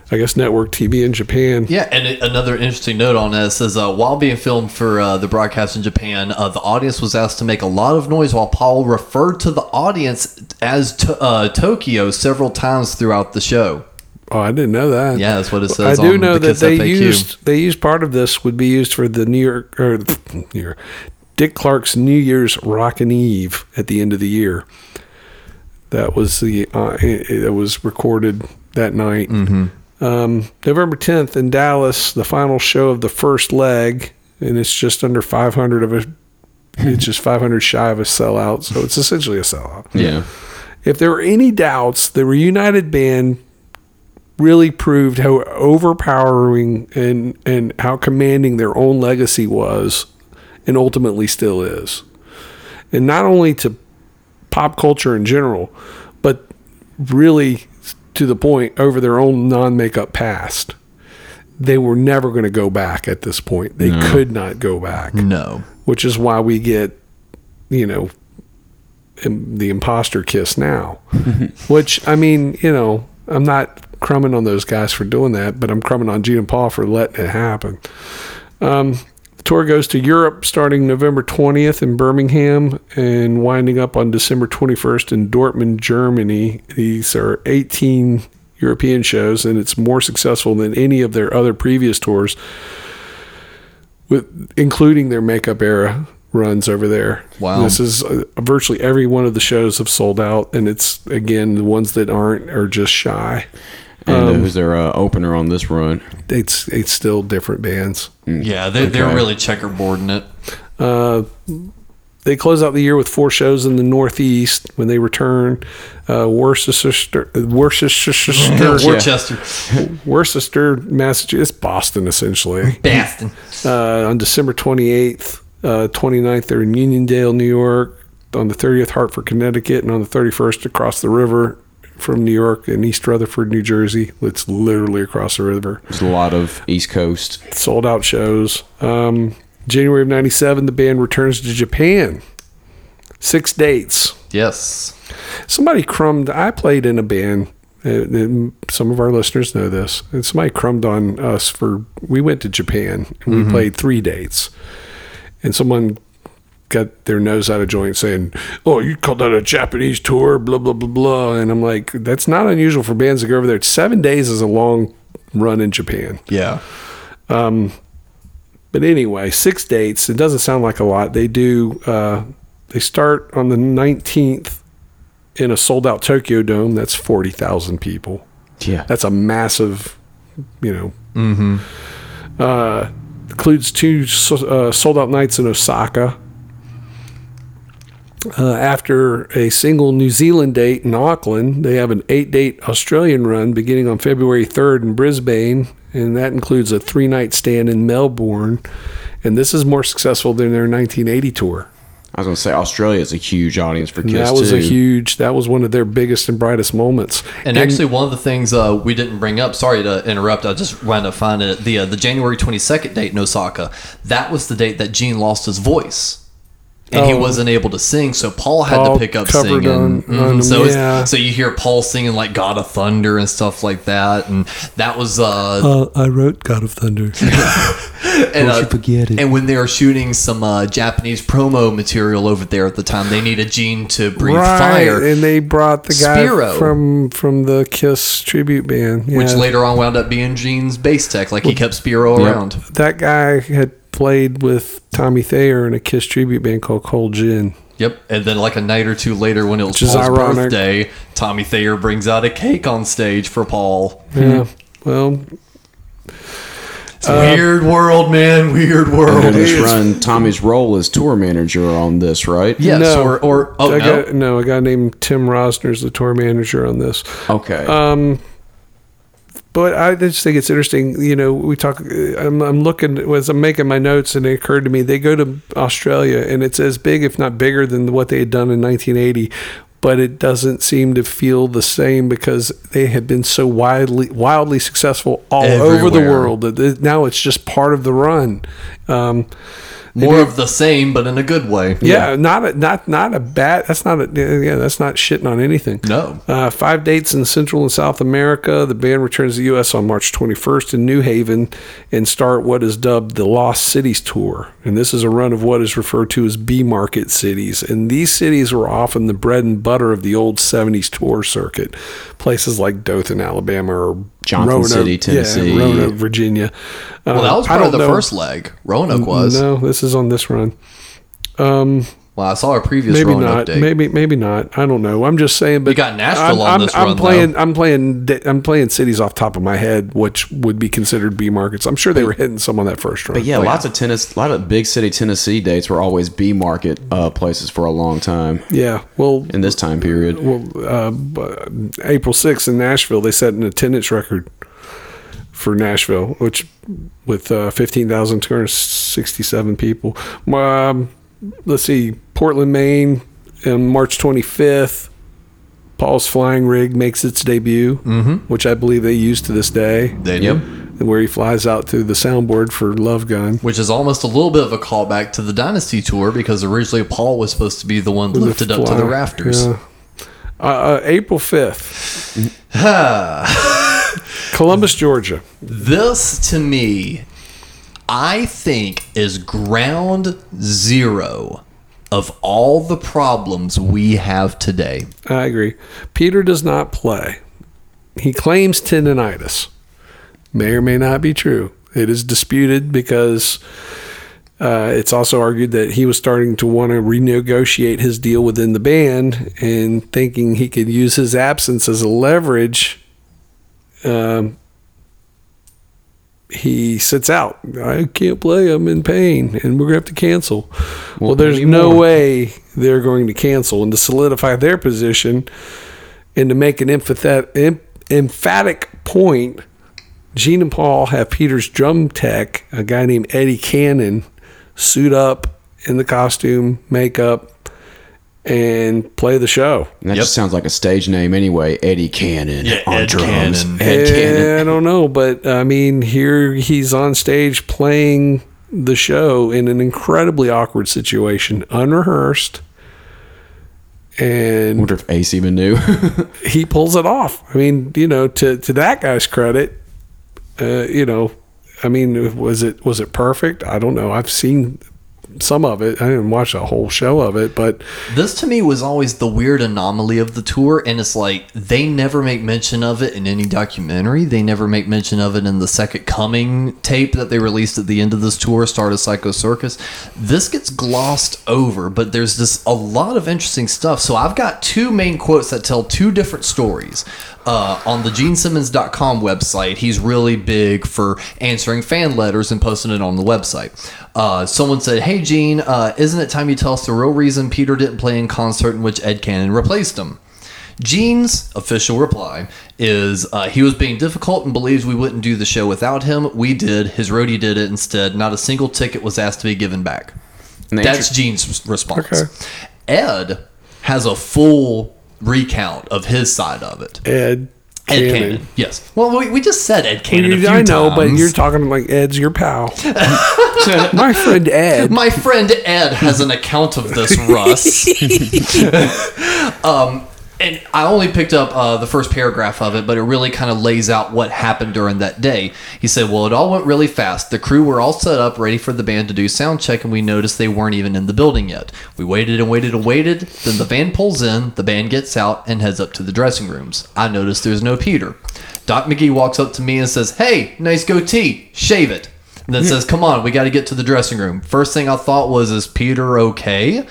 I guess, network TV in Japan. Yeah, and another interesting note on this is uh, while being filmed for uh, the broadcast in Japan, uh, the audience was asked to make a lot of noise while Paul referred to the audience as to, uh, Tokyo several times throughout the show. Oh, I didn't know that. Yeah, that's what it says. I do know the that they FAQ. used they used part of this would be used for the New York or New York, Dick Clark's New Year's Rockin' Eve at the end of the year. That was the uh, it, it was recorded that night. Mm-hmm. Um, November tenth in Dallas, the final show of the first leg, and it's just under five hundred of a. It's just five hundred shy of a sellout, so it's essentially a sellout. Yeah. If there were any doubts, the reunited band really proved how overpowering and and how commanding their own legacy was and ultimately still is. And not only to pop culture in general, but really to the point over their own non-makeup past. They were never going to go back at this point. They No. could not go back. No. Which is why we get, you know, the imposter kiss now. (laughs) Which I mean, you know, I'm not crumbing on those guys for doing that, but I'm crumbing on Gene and Paul for letting it happen. Um, the tour goes to Europe starting November 20th in Birmingham and winding up on December 21st in Dortmund, Germany. These are 18 European shows, and it's more successful than any of their other previous tours, with including their makeup era runs over there. Wow. This is uh, virtually every one of the shows have sold out, and it's again the ones that aren't are just shy. And uh, Um, who's their uh, opener on this run? it's it's still different bands. Yeah, they, they're really checkerboarding it. Uh, they close out the year with four shows in the Northeast when they return. Uh, Worcester, Worcester, (laughs) Worcester. Worcester, Massachusetts, Boston, essentially. Boston. Uh, on December 28th, uh, 29th, they're in Uniondale, New York. On the 30th, Hartford, Connecticut. And on the 31st, across the river from New York in East Rutherford, New Jersey. It's literally across the river. There's a lot of East Coast. sold out shows. Um, January of '97, the band returns to Japan. Six dates. Yes. Somebody crumbed. I played in a band. uh, and some of our listeners know this. And somebody crumbed on us for. We went to Japan and we Mhm. played three dates, and someone got their nose out of joint saying, "Oh, you called that a Japanese tour?" Blah blah blah blah. And I'm like, that's not unusual for bands to go over there. Seven days is a long run in Japan. Yeah. Um, but anyway, six dates. It doesn't sound like a lot. They do. Uh, they start on the nineteenth in a sold out Tokyo Dome. That's forty thousand people. Yeah, that's a massive. You know. Mm-hmm. Uh, includes two uh, sold out nights in Osaka. Uh, after a single New Zealand date in Auckland, they have an eight date Australian run beginning on February 3rd in Brisbane, and that includes a three night stand in Melbourne. And this is more successful than their 1980 tour. I was going to say Australia is a huge audience for And Kiss that was too. a huge, that was one of their biggest and brightest moments. And, actually, one of the things uh, we didn't bring up, sorry to interrupt, I just wound up finding it. The, uh, the January 22nd date in Osaka, that was the date that Gene lost his voice. And he Oh. wasn't able to sing, so Paul had Paul to pick up singing. on- Mhm. on him, so, yeah. so you hear Paul singing like God of Thunder and stuff like that, and that was uh, Uh, I wrote God of Thunder. (laughs) and, uh, And when they were shooting some uh, Japanese promo material over there at the time, they needed Gene to breathe right, fire, and they brought the guy Spiro. from from the Kiss tribute band, which later on wound up being Gene's bass tech. Like he kept Spiro Yep. around. That guy had played with Tommy Thayer in a Kiss tribute band called Cold Gin. Yep, and then like a night or two later, when it was Which Paul's ironic. birthday, Tommy Thayer brings out a cake on stage for Paul. Yeah. Well, It's a weird world, man. Weird world. during this run, Tommy's role as tour manager on this, right? Yes, no. or or oh I no, got, no, a guy named Tim Rosner is the tour manager on this. Okay. Um, but I just think it's interesting. You know, we talk. I'm, I'm looking as I'm making my notes, and it occurred to me they go to Australia, and it's as big, if not bigger, than what they had done in 1980. But it doesn't seem to feel the same because they had been so widely, wildly successful all over the world. that Now it's just part of the run. Um, more of the same, but in a good way. yeah, not a, not not a bad. That's not a yeah. That's not shitting on anything. No. Uh, five dates in Central and South America. The band returns to the U.S. on March 21st in New Haven and start what is dubbed the Lost Cities Tour. And this is a run of what is referred to as B market cities. And these cities were often the bread and butter of the old 70s tour circuit. Places like Dothan, Alabama, or Johnson Roanoke- City, Tennessee. Yeah, Roanoke, Virginia. Well, Uh, that was I part of the know- first leg. Roanoke was. No, this is on this run. Um, Well, I saw a previous maybe Roanoke not. date. Maybe maybe not. I don't know. I'm just saying. But You got Nashville I'm, on I'm, this I'm run, playing. though. I'm playing. I'm playing cities off top of my head, which would be considered B markets. I'm sure they were hitting some on that first run. But yeah, lots of tennis, a lot of big city Tennessee dates were always B market uh, places for a long time. Yeah. Well, in this time period. well, uh, April 6th in Nashville, they set an attendance record for Nashville, which with uh, 15,267 people. Um, let's see, Portland, Maine, on March 25th. Paul's Flying Rig makes its debut, which I believe they use to this day. They do. Where he flies out to the soundboard for Love Gun. Which is almost a little bit of a callback to the Dynasty tour because originally Paul was supposed to be the one lifted up to the rafters. yeah. Uh, uh, April 5th, (laughs) Columbus, Georgia. This to me, I think, is ground zero of all the problems we have today. I agree. Peter does not play. He claims tendonitis. May or may not be true. It is disputed because uh, it's also argued that he was starting to want to renegotiate his deal within the band and thinking he could use his absence as a leverage. Um, he sits out. I can't play. I'm in pain, and we're gonna have to cancel. Well, Well, there's no more. way they're going to cancel, and to solidify their position, and to make an emphathet, em, emphatic point, Gene and Paul have Peter's drum tech, a guy named Eddie Kanon, suit up in the costume, makeup, and play the show. And that just sounds like a stage name anyway. Eddie Kanon Yeah, on Ed drums. Kanon. Ed Kanon. Eh, I don't know, but I mean, here he's on stage playing the show in an incredibly awkward situation, unrehearsed, And I and wonder if Ace even knew. (laughs) he pulls it off. I mean, you know, to to that guy's credit, uh, you know, I mean, was it was it perfect? I don't know. I've seen some of it. I didn't watch a whole show of it, but This to me was always the weird anomaly of the tour, and it's like they never make mention of it in any documentary. They never make mention of it in the Second Coming tape that they released at the end of this tour, Start a Psycho Circus. This gets glossed over, but there's just a lot of interesting stuff. So I've got two main quotes that tell two different stories. Uh, on the GeneSimmons.com website, he's really big for answering fan letters and posting it on the website. Uh, someone said, Hey, Gene, uh, isn't it time you tell us the real reason Peter didn't play in concert in which Ed Kanon replaced him? Gene's official reply is uh, he was being difficult and believes we wouldn't do the show without him. We did. His roadie did it instead. Not a single ticket was asked to be given back. And That's Gene's response. Okay. Ed has a full recount of his side of it. Ed Ed Kanon. Kanon. Yes. Well, we, we just said Ed Kanon. a few I know, but you're talking like Ed's your pal. (laughs) My friend Ed. My friend Ed has an account of this, Russ. (laughs) (laughs) um, and I only picked up uh, the first paragraph of it, but it really kind of lays out what happened during that day. He said, Well, it all went really fast. The crew were all set up, ready for the band to do sound check, and we noticed they weren't even in the building yet. We waited and waited and waited. Then the van pulls in, the band gets out, and heads up to the dressing rooms. I noticed there's no Peter. Doc McGhee walks up to me and says, Hey, nice goatee, shave it. And then says, Come on, we got to get to the dressing room. First thing I thought was, Is Peter okay?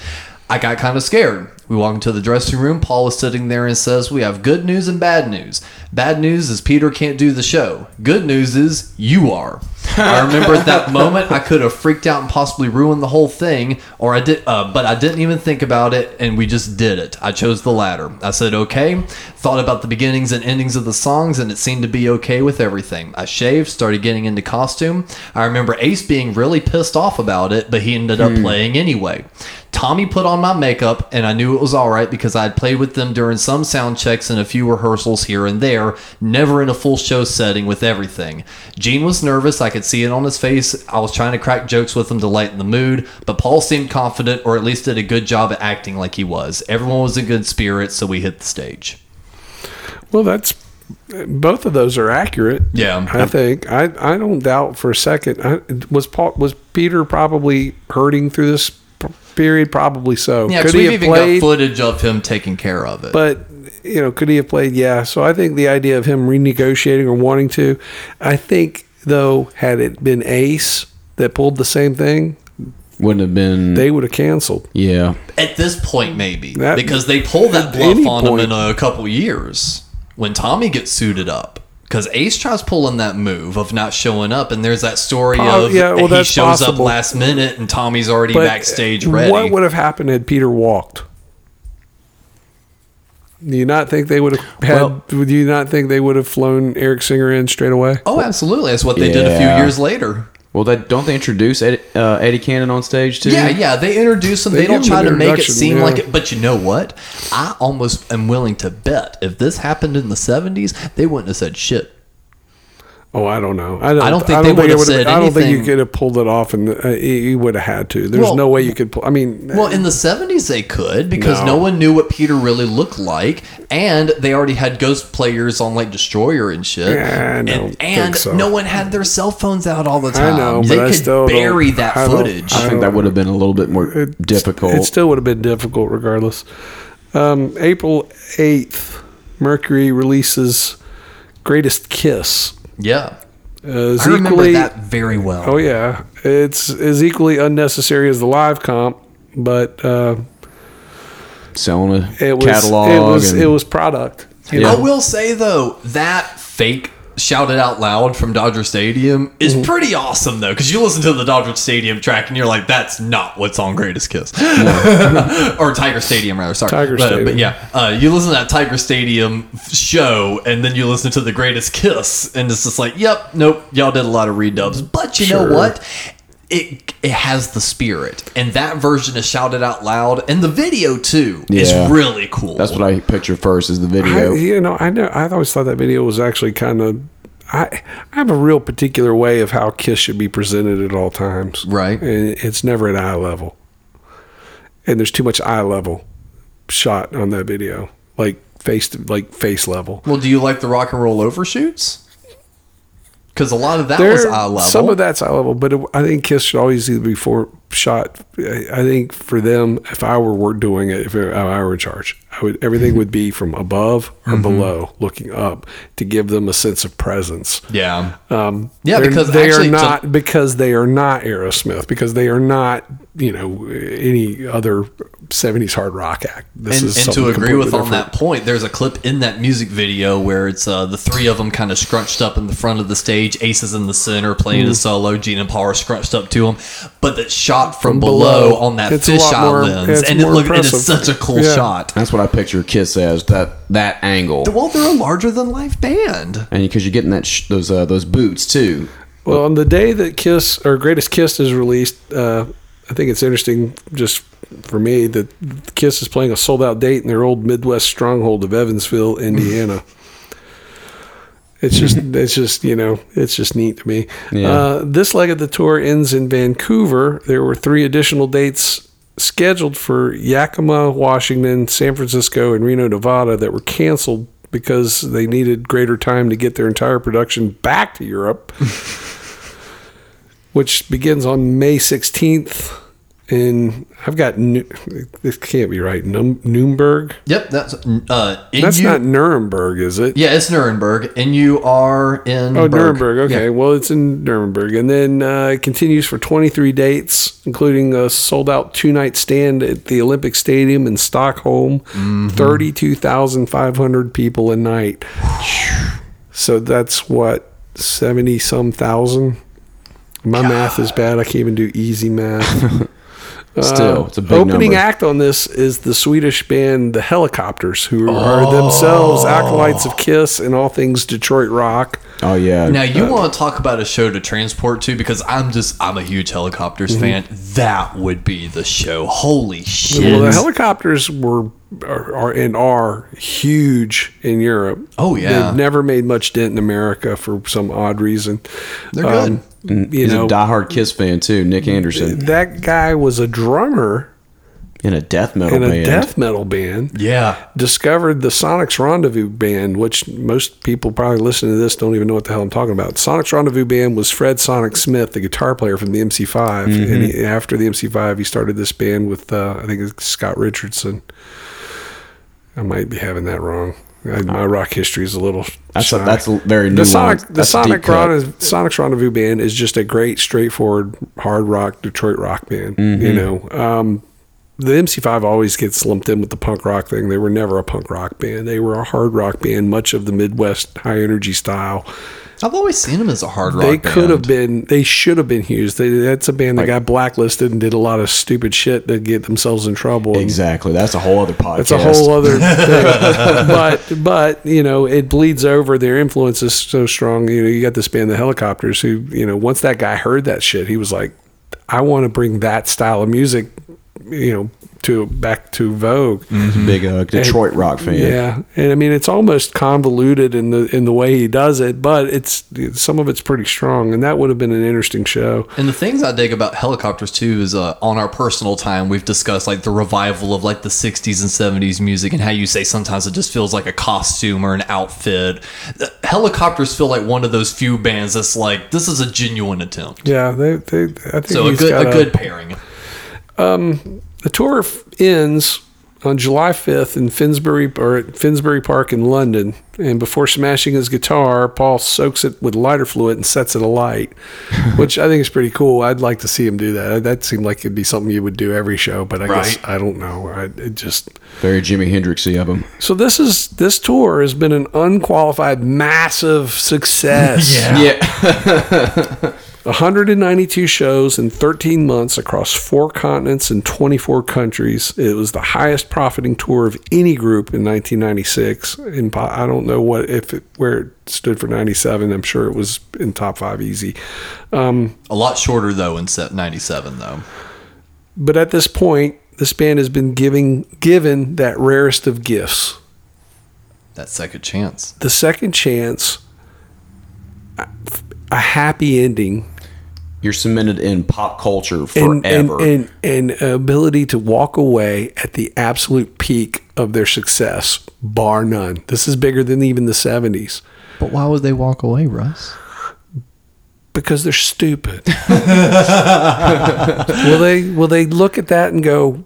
I got kind of scared. We walk into the dressing room. Paul is sitting there and says, We have good news and bad news. Bad news is Peter can't do the show. Good news is you are. I (laughs) remember at that moment I could have freaked out and possibly ruined the whole thing, or I did, uh, but I didn't even think about it, and we just did it. I chose the latter. I said okay, thought about the beginnings and endings of the songs, and it seemed to be okay with everything. I shaved, started getting into costume. I remember Ace being really pissed off about it, but he ended up playing anyway. Tommy put on my makeup, and I knew it was all right because I had played with them during some sound checks and a few rehearsals here and there, never in a full show setting with everything. Gene was nervous, I could see it on his face. I was trying to crack jokes with him to lighten the mood, but Paul seemed confident or at least did a good job at acting like he was. Everyone was in good spirits, so we hit the stage. Well, that's both of those are accurate. Yeah. I think I I don't doubt for a second. I, was Paul was Peter probably hurting through this period? Probably so. Yeah, could he we've have even played? got footage of him taking care of it. But you know, could he have played? Yeah. So I think the idea of him renegotiating or wanting to, I think though, had it been Ace that pulled the same thing, Wouldn't have been. they would have canceled. yeah. At this point, maybe That- because they pull that bluff any on him in a couple years when Tommy gets suited up. Because Ace tries pulling that move of not showing up, and there's that story Oh, of yeah, well, he that's shows up last minute and Tommy's already But backstage ready. What would have happened had Peter walked? Do you not think they would have had? Well- would you not think they would have flown Eric Singer in straight away? oh, absolutely! That's what they did a few years later. Well, they, don't they introduce Eddie, uh, Eddie Kanon on stage too? Yeah, yeah. They introduce him. They, They don't try to make it seem yeah. like it. But you know what? I almost am willing to bet if this happened in the '70s, they wouldn't have said shit. Oh, I don't know. I don't, I don't think they it would have would've- said I don't think you could have pulled it off, and uh, you would have had to. There's Well- no way you could. Pull, I mean, Well, in the 70s they could because No. no. one knew what Peter really looked like and they already had ghost players on like Destroyer and shit. Yeah, I don't and think and so. no one had their cell phones out all the I time. know, they but I could still bury that I footage. I think that would have been a little bit more difficult. it still would have been difficult regardless. Um, April eighth, Mercury releases "Greatest Kiss." Yeah. Uh, it's I remember equally- that very well. Oh yeah, it's as equally unnecessary as the live comp, but uh, Selling a it was catalog. it was and, it was product. Yeah. I will say though, that fake Shout It Out Loud from Dodger Stadium is Mm-hmm. pretty awesome though, because you listen to the Dodger Stadium track and you're like, that's not what's on Greatest Kiss, (laughs) or Tiger Stadium rather. Sorry, Tiger but, Stadium. But yeah, uh, you listen to that Tiger Stadium show and then you listen to the Greatest Kiss, and it's just like, yep, nope, y'all did a lot of redubs, but you Sure. know what? It, it has the spirit, and that version is Shout It Out Loud, and the video too Yeah. is really cool. That's what I picture first is the I, video. you know, I know. I always thought that video was actually kind of. I I have a real particular way of how Kiss should be presented at all times. Right. And it's never at eye level. And there's too much eye level shot on that video, like face to, like face level. Well, do you like the rock and roll overshoots? Because a lot of that was There- eye level. Some of that's eye level, but it, I think Kiss should always either be for shot. I, I think for them, if I were doing it, if I were in charge, I would everything would be from above or Mm-hmm. below, looking up to give them a sense of presence. yeah. Um, Yeah, because they actually are not because they are not Aerosmith because they are not you know any other '70s hard rock act. This and, is and to agree with completely on that point, there's a clip in that music video where it's uh, the three of them kind of scrunched up in the front of the stage. Ace is in the center playing Mm. a solo. Gene and Paul are scrunched up to him, but that shot from, From below, below. on that It's a fisheye more- lens, it's and it more look it is such a cool Yeah. shot. That's what I picture Kiss as that that angle, Well, they're a larger than life band. and because you're getting that sh- those uh, those boots too. Well, on the day that Kiss or Greatest Kiss is released, uh, I think it's interesting just for me that Kiss is playing a sold out date in their old Midwest stronghold of Evansville, (laughs) Indiana. It's just, it's just, you know, it's just neat to me. Yeah. Uh, this leg of the tour ends in Vancouver. There were three additional dates scheduled for Yakima, Washington, San Francisco, and Reno, Nevada that were canceled because they needed greater time to get their entire production back to Europe (laughs) which begins on May 16th in I've got this can't be right. Num- Nuremberg. Yep, that's uh. That's you- not Nuremberg, is it? Yeah, it's Nuremberg, and you are in. Oh, Berg. Nuremberg. Okay. Yeah. Well, it's in Nuremberg. And then uh, it continues for 23 dates, including a sold out two night stand at the Olympic Stadium in Stockholm. Mm-hmm. 32,500 people a night. So that's what, 70 some thousand? My math is bad. I can't even do easy math. (laughs) Still, it's a big opening number. act on this is the Swedish band The Hellacopters, who are themselves acolytes of Kiss and all things Detroit rock. Oh yeah. Now you want to talk about a show to transport to because I'm just I'm a huge Hellacopters Mm-hmm. fan. That would be the show. Holy shit! Well, the Hellacopters were are, are and are huge in Europe. Oh, yeah. they've never made much dent in America for some odd reason. They're good. You He's know, a diehard Kiss fan too, Nick Andersson, that guy was a drummer in a death metal in a band. death metal band. yeah, Discovered the Sonics Rendezvous band, which most people probably listening to this don't even know what the hell I'm talking about. Sonics Rendezvous band was Fred Sonic Smith, the guitar player from the MC5, and Mm-hmm. he, after the MC5, he started this band with uh, I think it's Scott Richardson. I might be having that wrong. I, my rock history is a little. That's a- that's a very new. the Sonic. The that's Sonic. Rendezvous, Sonic's Rendezvous band is just a great, straightforward hard rock Detroit rock band. Mm-hmm. You know, um, the MC5 always gets lumped in with the punk rock thing. They were never a punk rock band. They were a hard rock band, much of the Midwest high energy style. I've always seen them as a hard rock. they could have been. They should have been huge. They, that's a band that got blacklisted and did a lot of stupid shit to get themselves in trouble. Exactly. That's a whole other podcast. That's a whole (laughs) other thing. but but you know it bleeds over. Their influence is so strong. You know you got this band, the Hellacopters, who you know once that guy heard that shit, he was like, I want to bring that style of music, you know, to back to vogue. He's a big uh, Detroit rock fan. Yeah, and I mean it's almost convoluted in the in the way he does it, but it's some of it's pretty strong, and that would have been an interesting show. And the things I dig about Hellacopters too is uh, on our personal time we've discussed like the revival of like the 60s and 70s music and how you say sometimes it just feels like a costume or an outfit. The Hellacopters feel like one of those few bands that's like this is a genuine attempt. Yeah, they, they I think So a good got a good pairing. Um, the tour f- ends on July 5th in Finsbury or at Finsbury Park in London. And before smashing his guitar, Paul soaks it with lighter fluid and sets it alight, (laughs) which I think is pretty cool. I'd like to see him do that. That seemed like it'd be something you would do every show, but I guess I don't know. I, it just Very Jimi Hendrixy of him. so this is this tour has been an unqualified massive success. (laughs) Yeah. (laughs) 192 shows in 13 months across four continents and 24 countries. It was the highest profiting tour of any group in 1996. And I don't know what if it, where it stood for 97. I'm sure it was in top five easy. Um, a lot shorter though in 97 though. But at this point, this band has been giving given that rarest of gifts, That second chance. the second chance, a happy ending You're cemented in pop culture and, and, forever. and, and ability to walk away at the absolute peak of their success, bar none. This is bigger than even the 70s But why would they walk away, Russ? because they're stupid. (laughs) will they will they look at that and go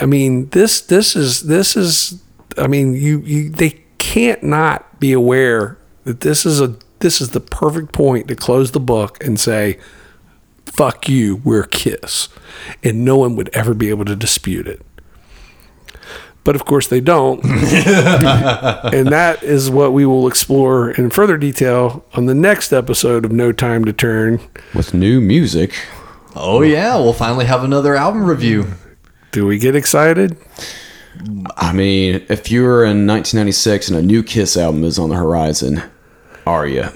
I mean this this is this is I mean you, you they can't not be aware that this is a this is the perfect point to close the book and say fuck you, we're Kiss. And no one would ever be able to dispute it. But of course they don't. (laughs) and that is what we will explore in further detail on the next episode of No Time to Turn. with new music. Oh yeah, we'll finally have another album review. Do we get excited? I mean, if you were in 1996 and a new Kiss album is on the horizon, are you?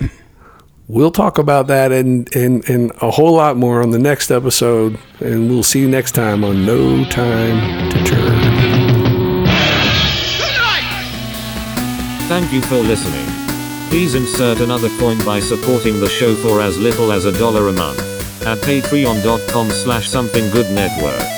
We'll talk about that and, and, and a whole lot more on the next episode. And we'll see you next time on No Time to Turn. Thank you for listening. Please insert another coin by supporting the show for as little as a dollar a month at patreon.com slash something good network.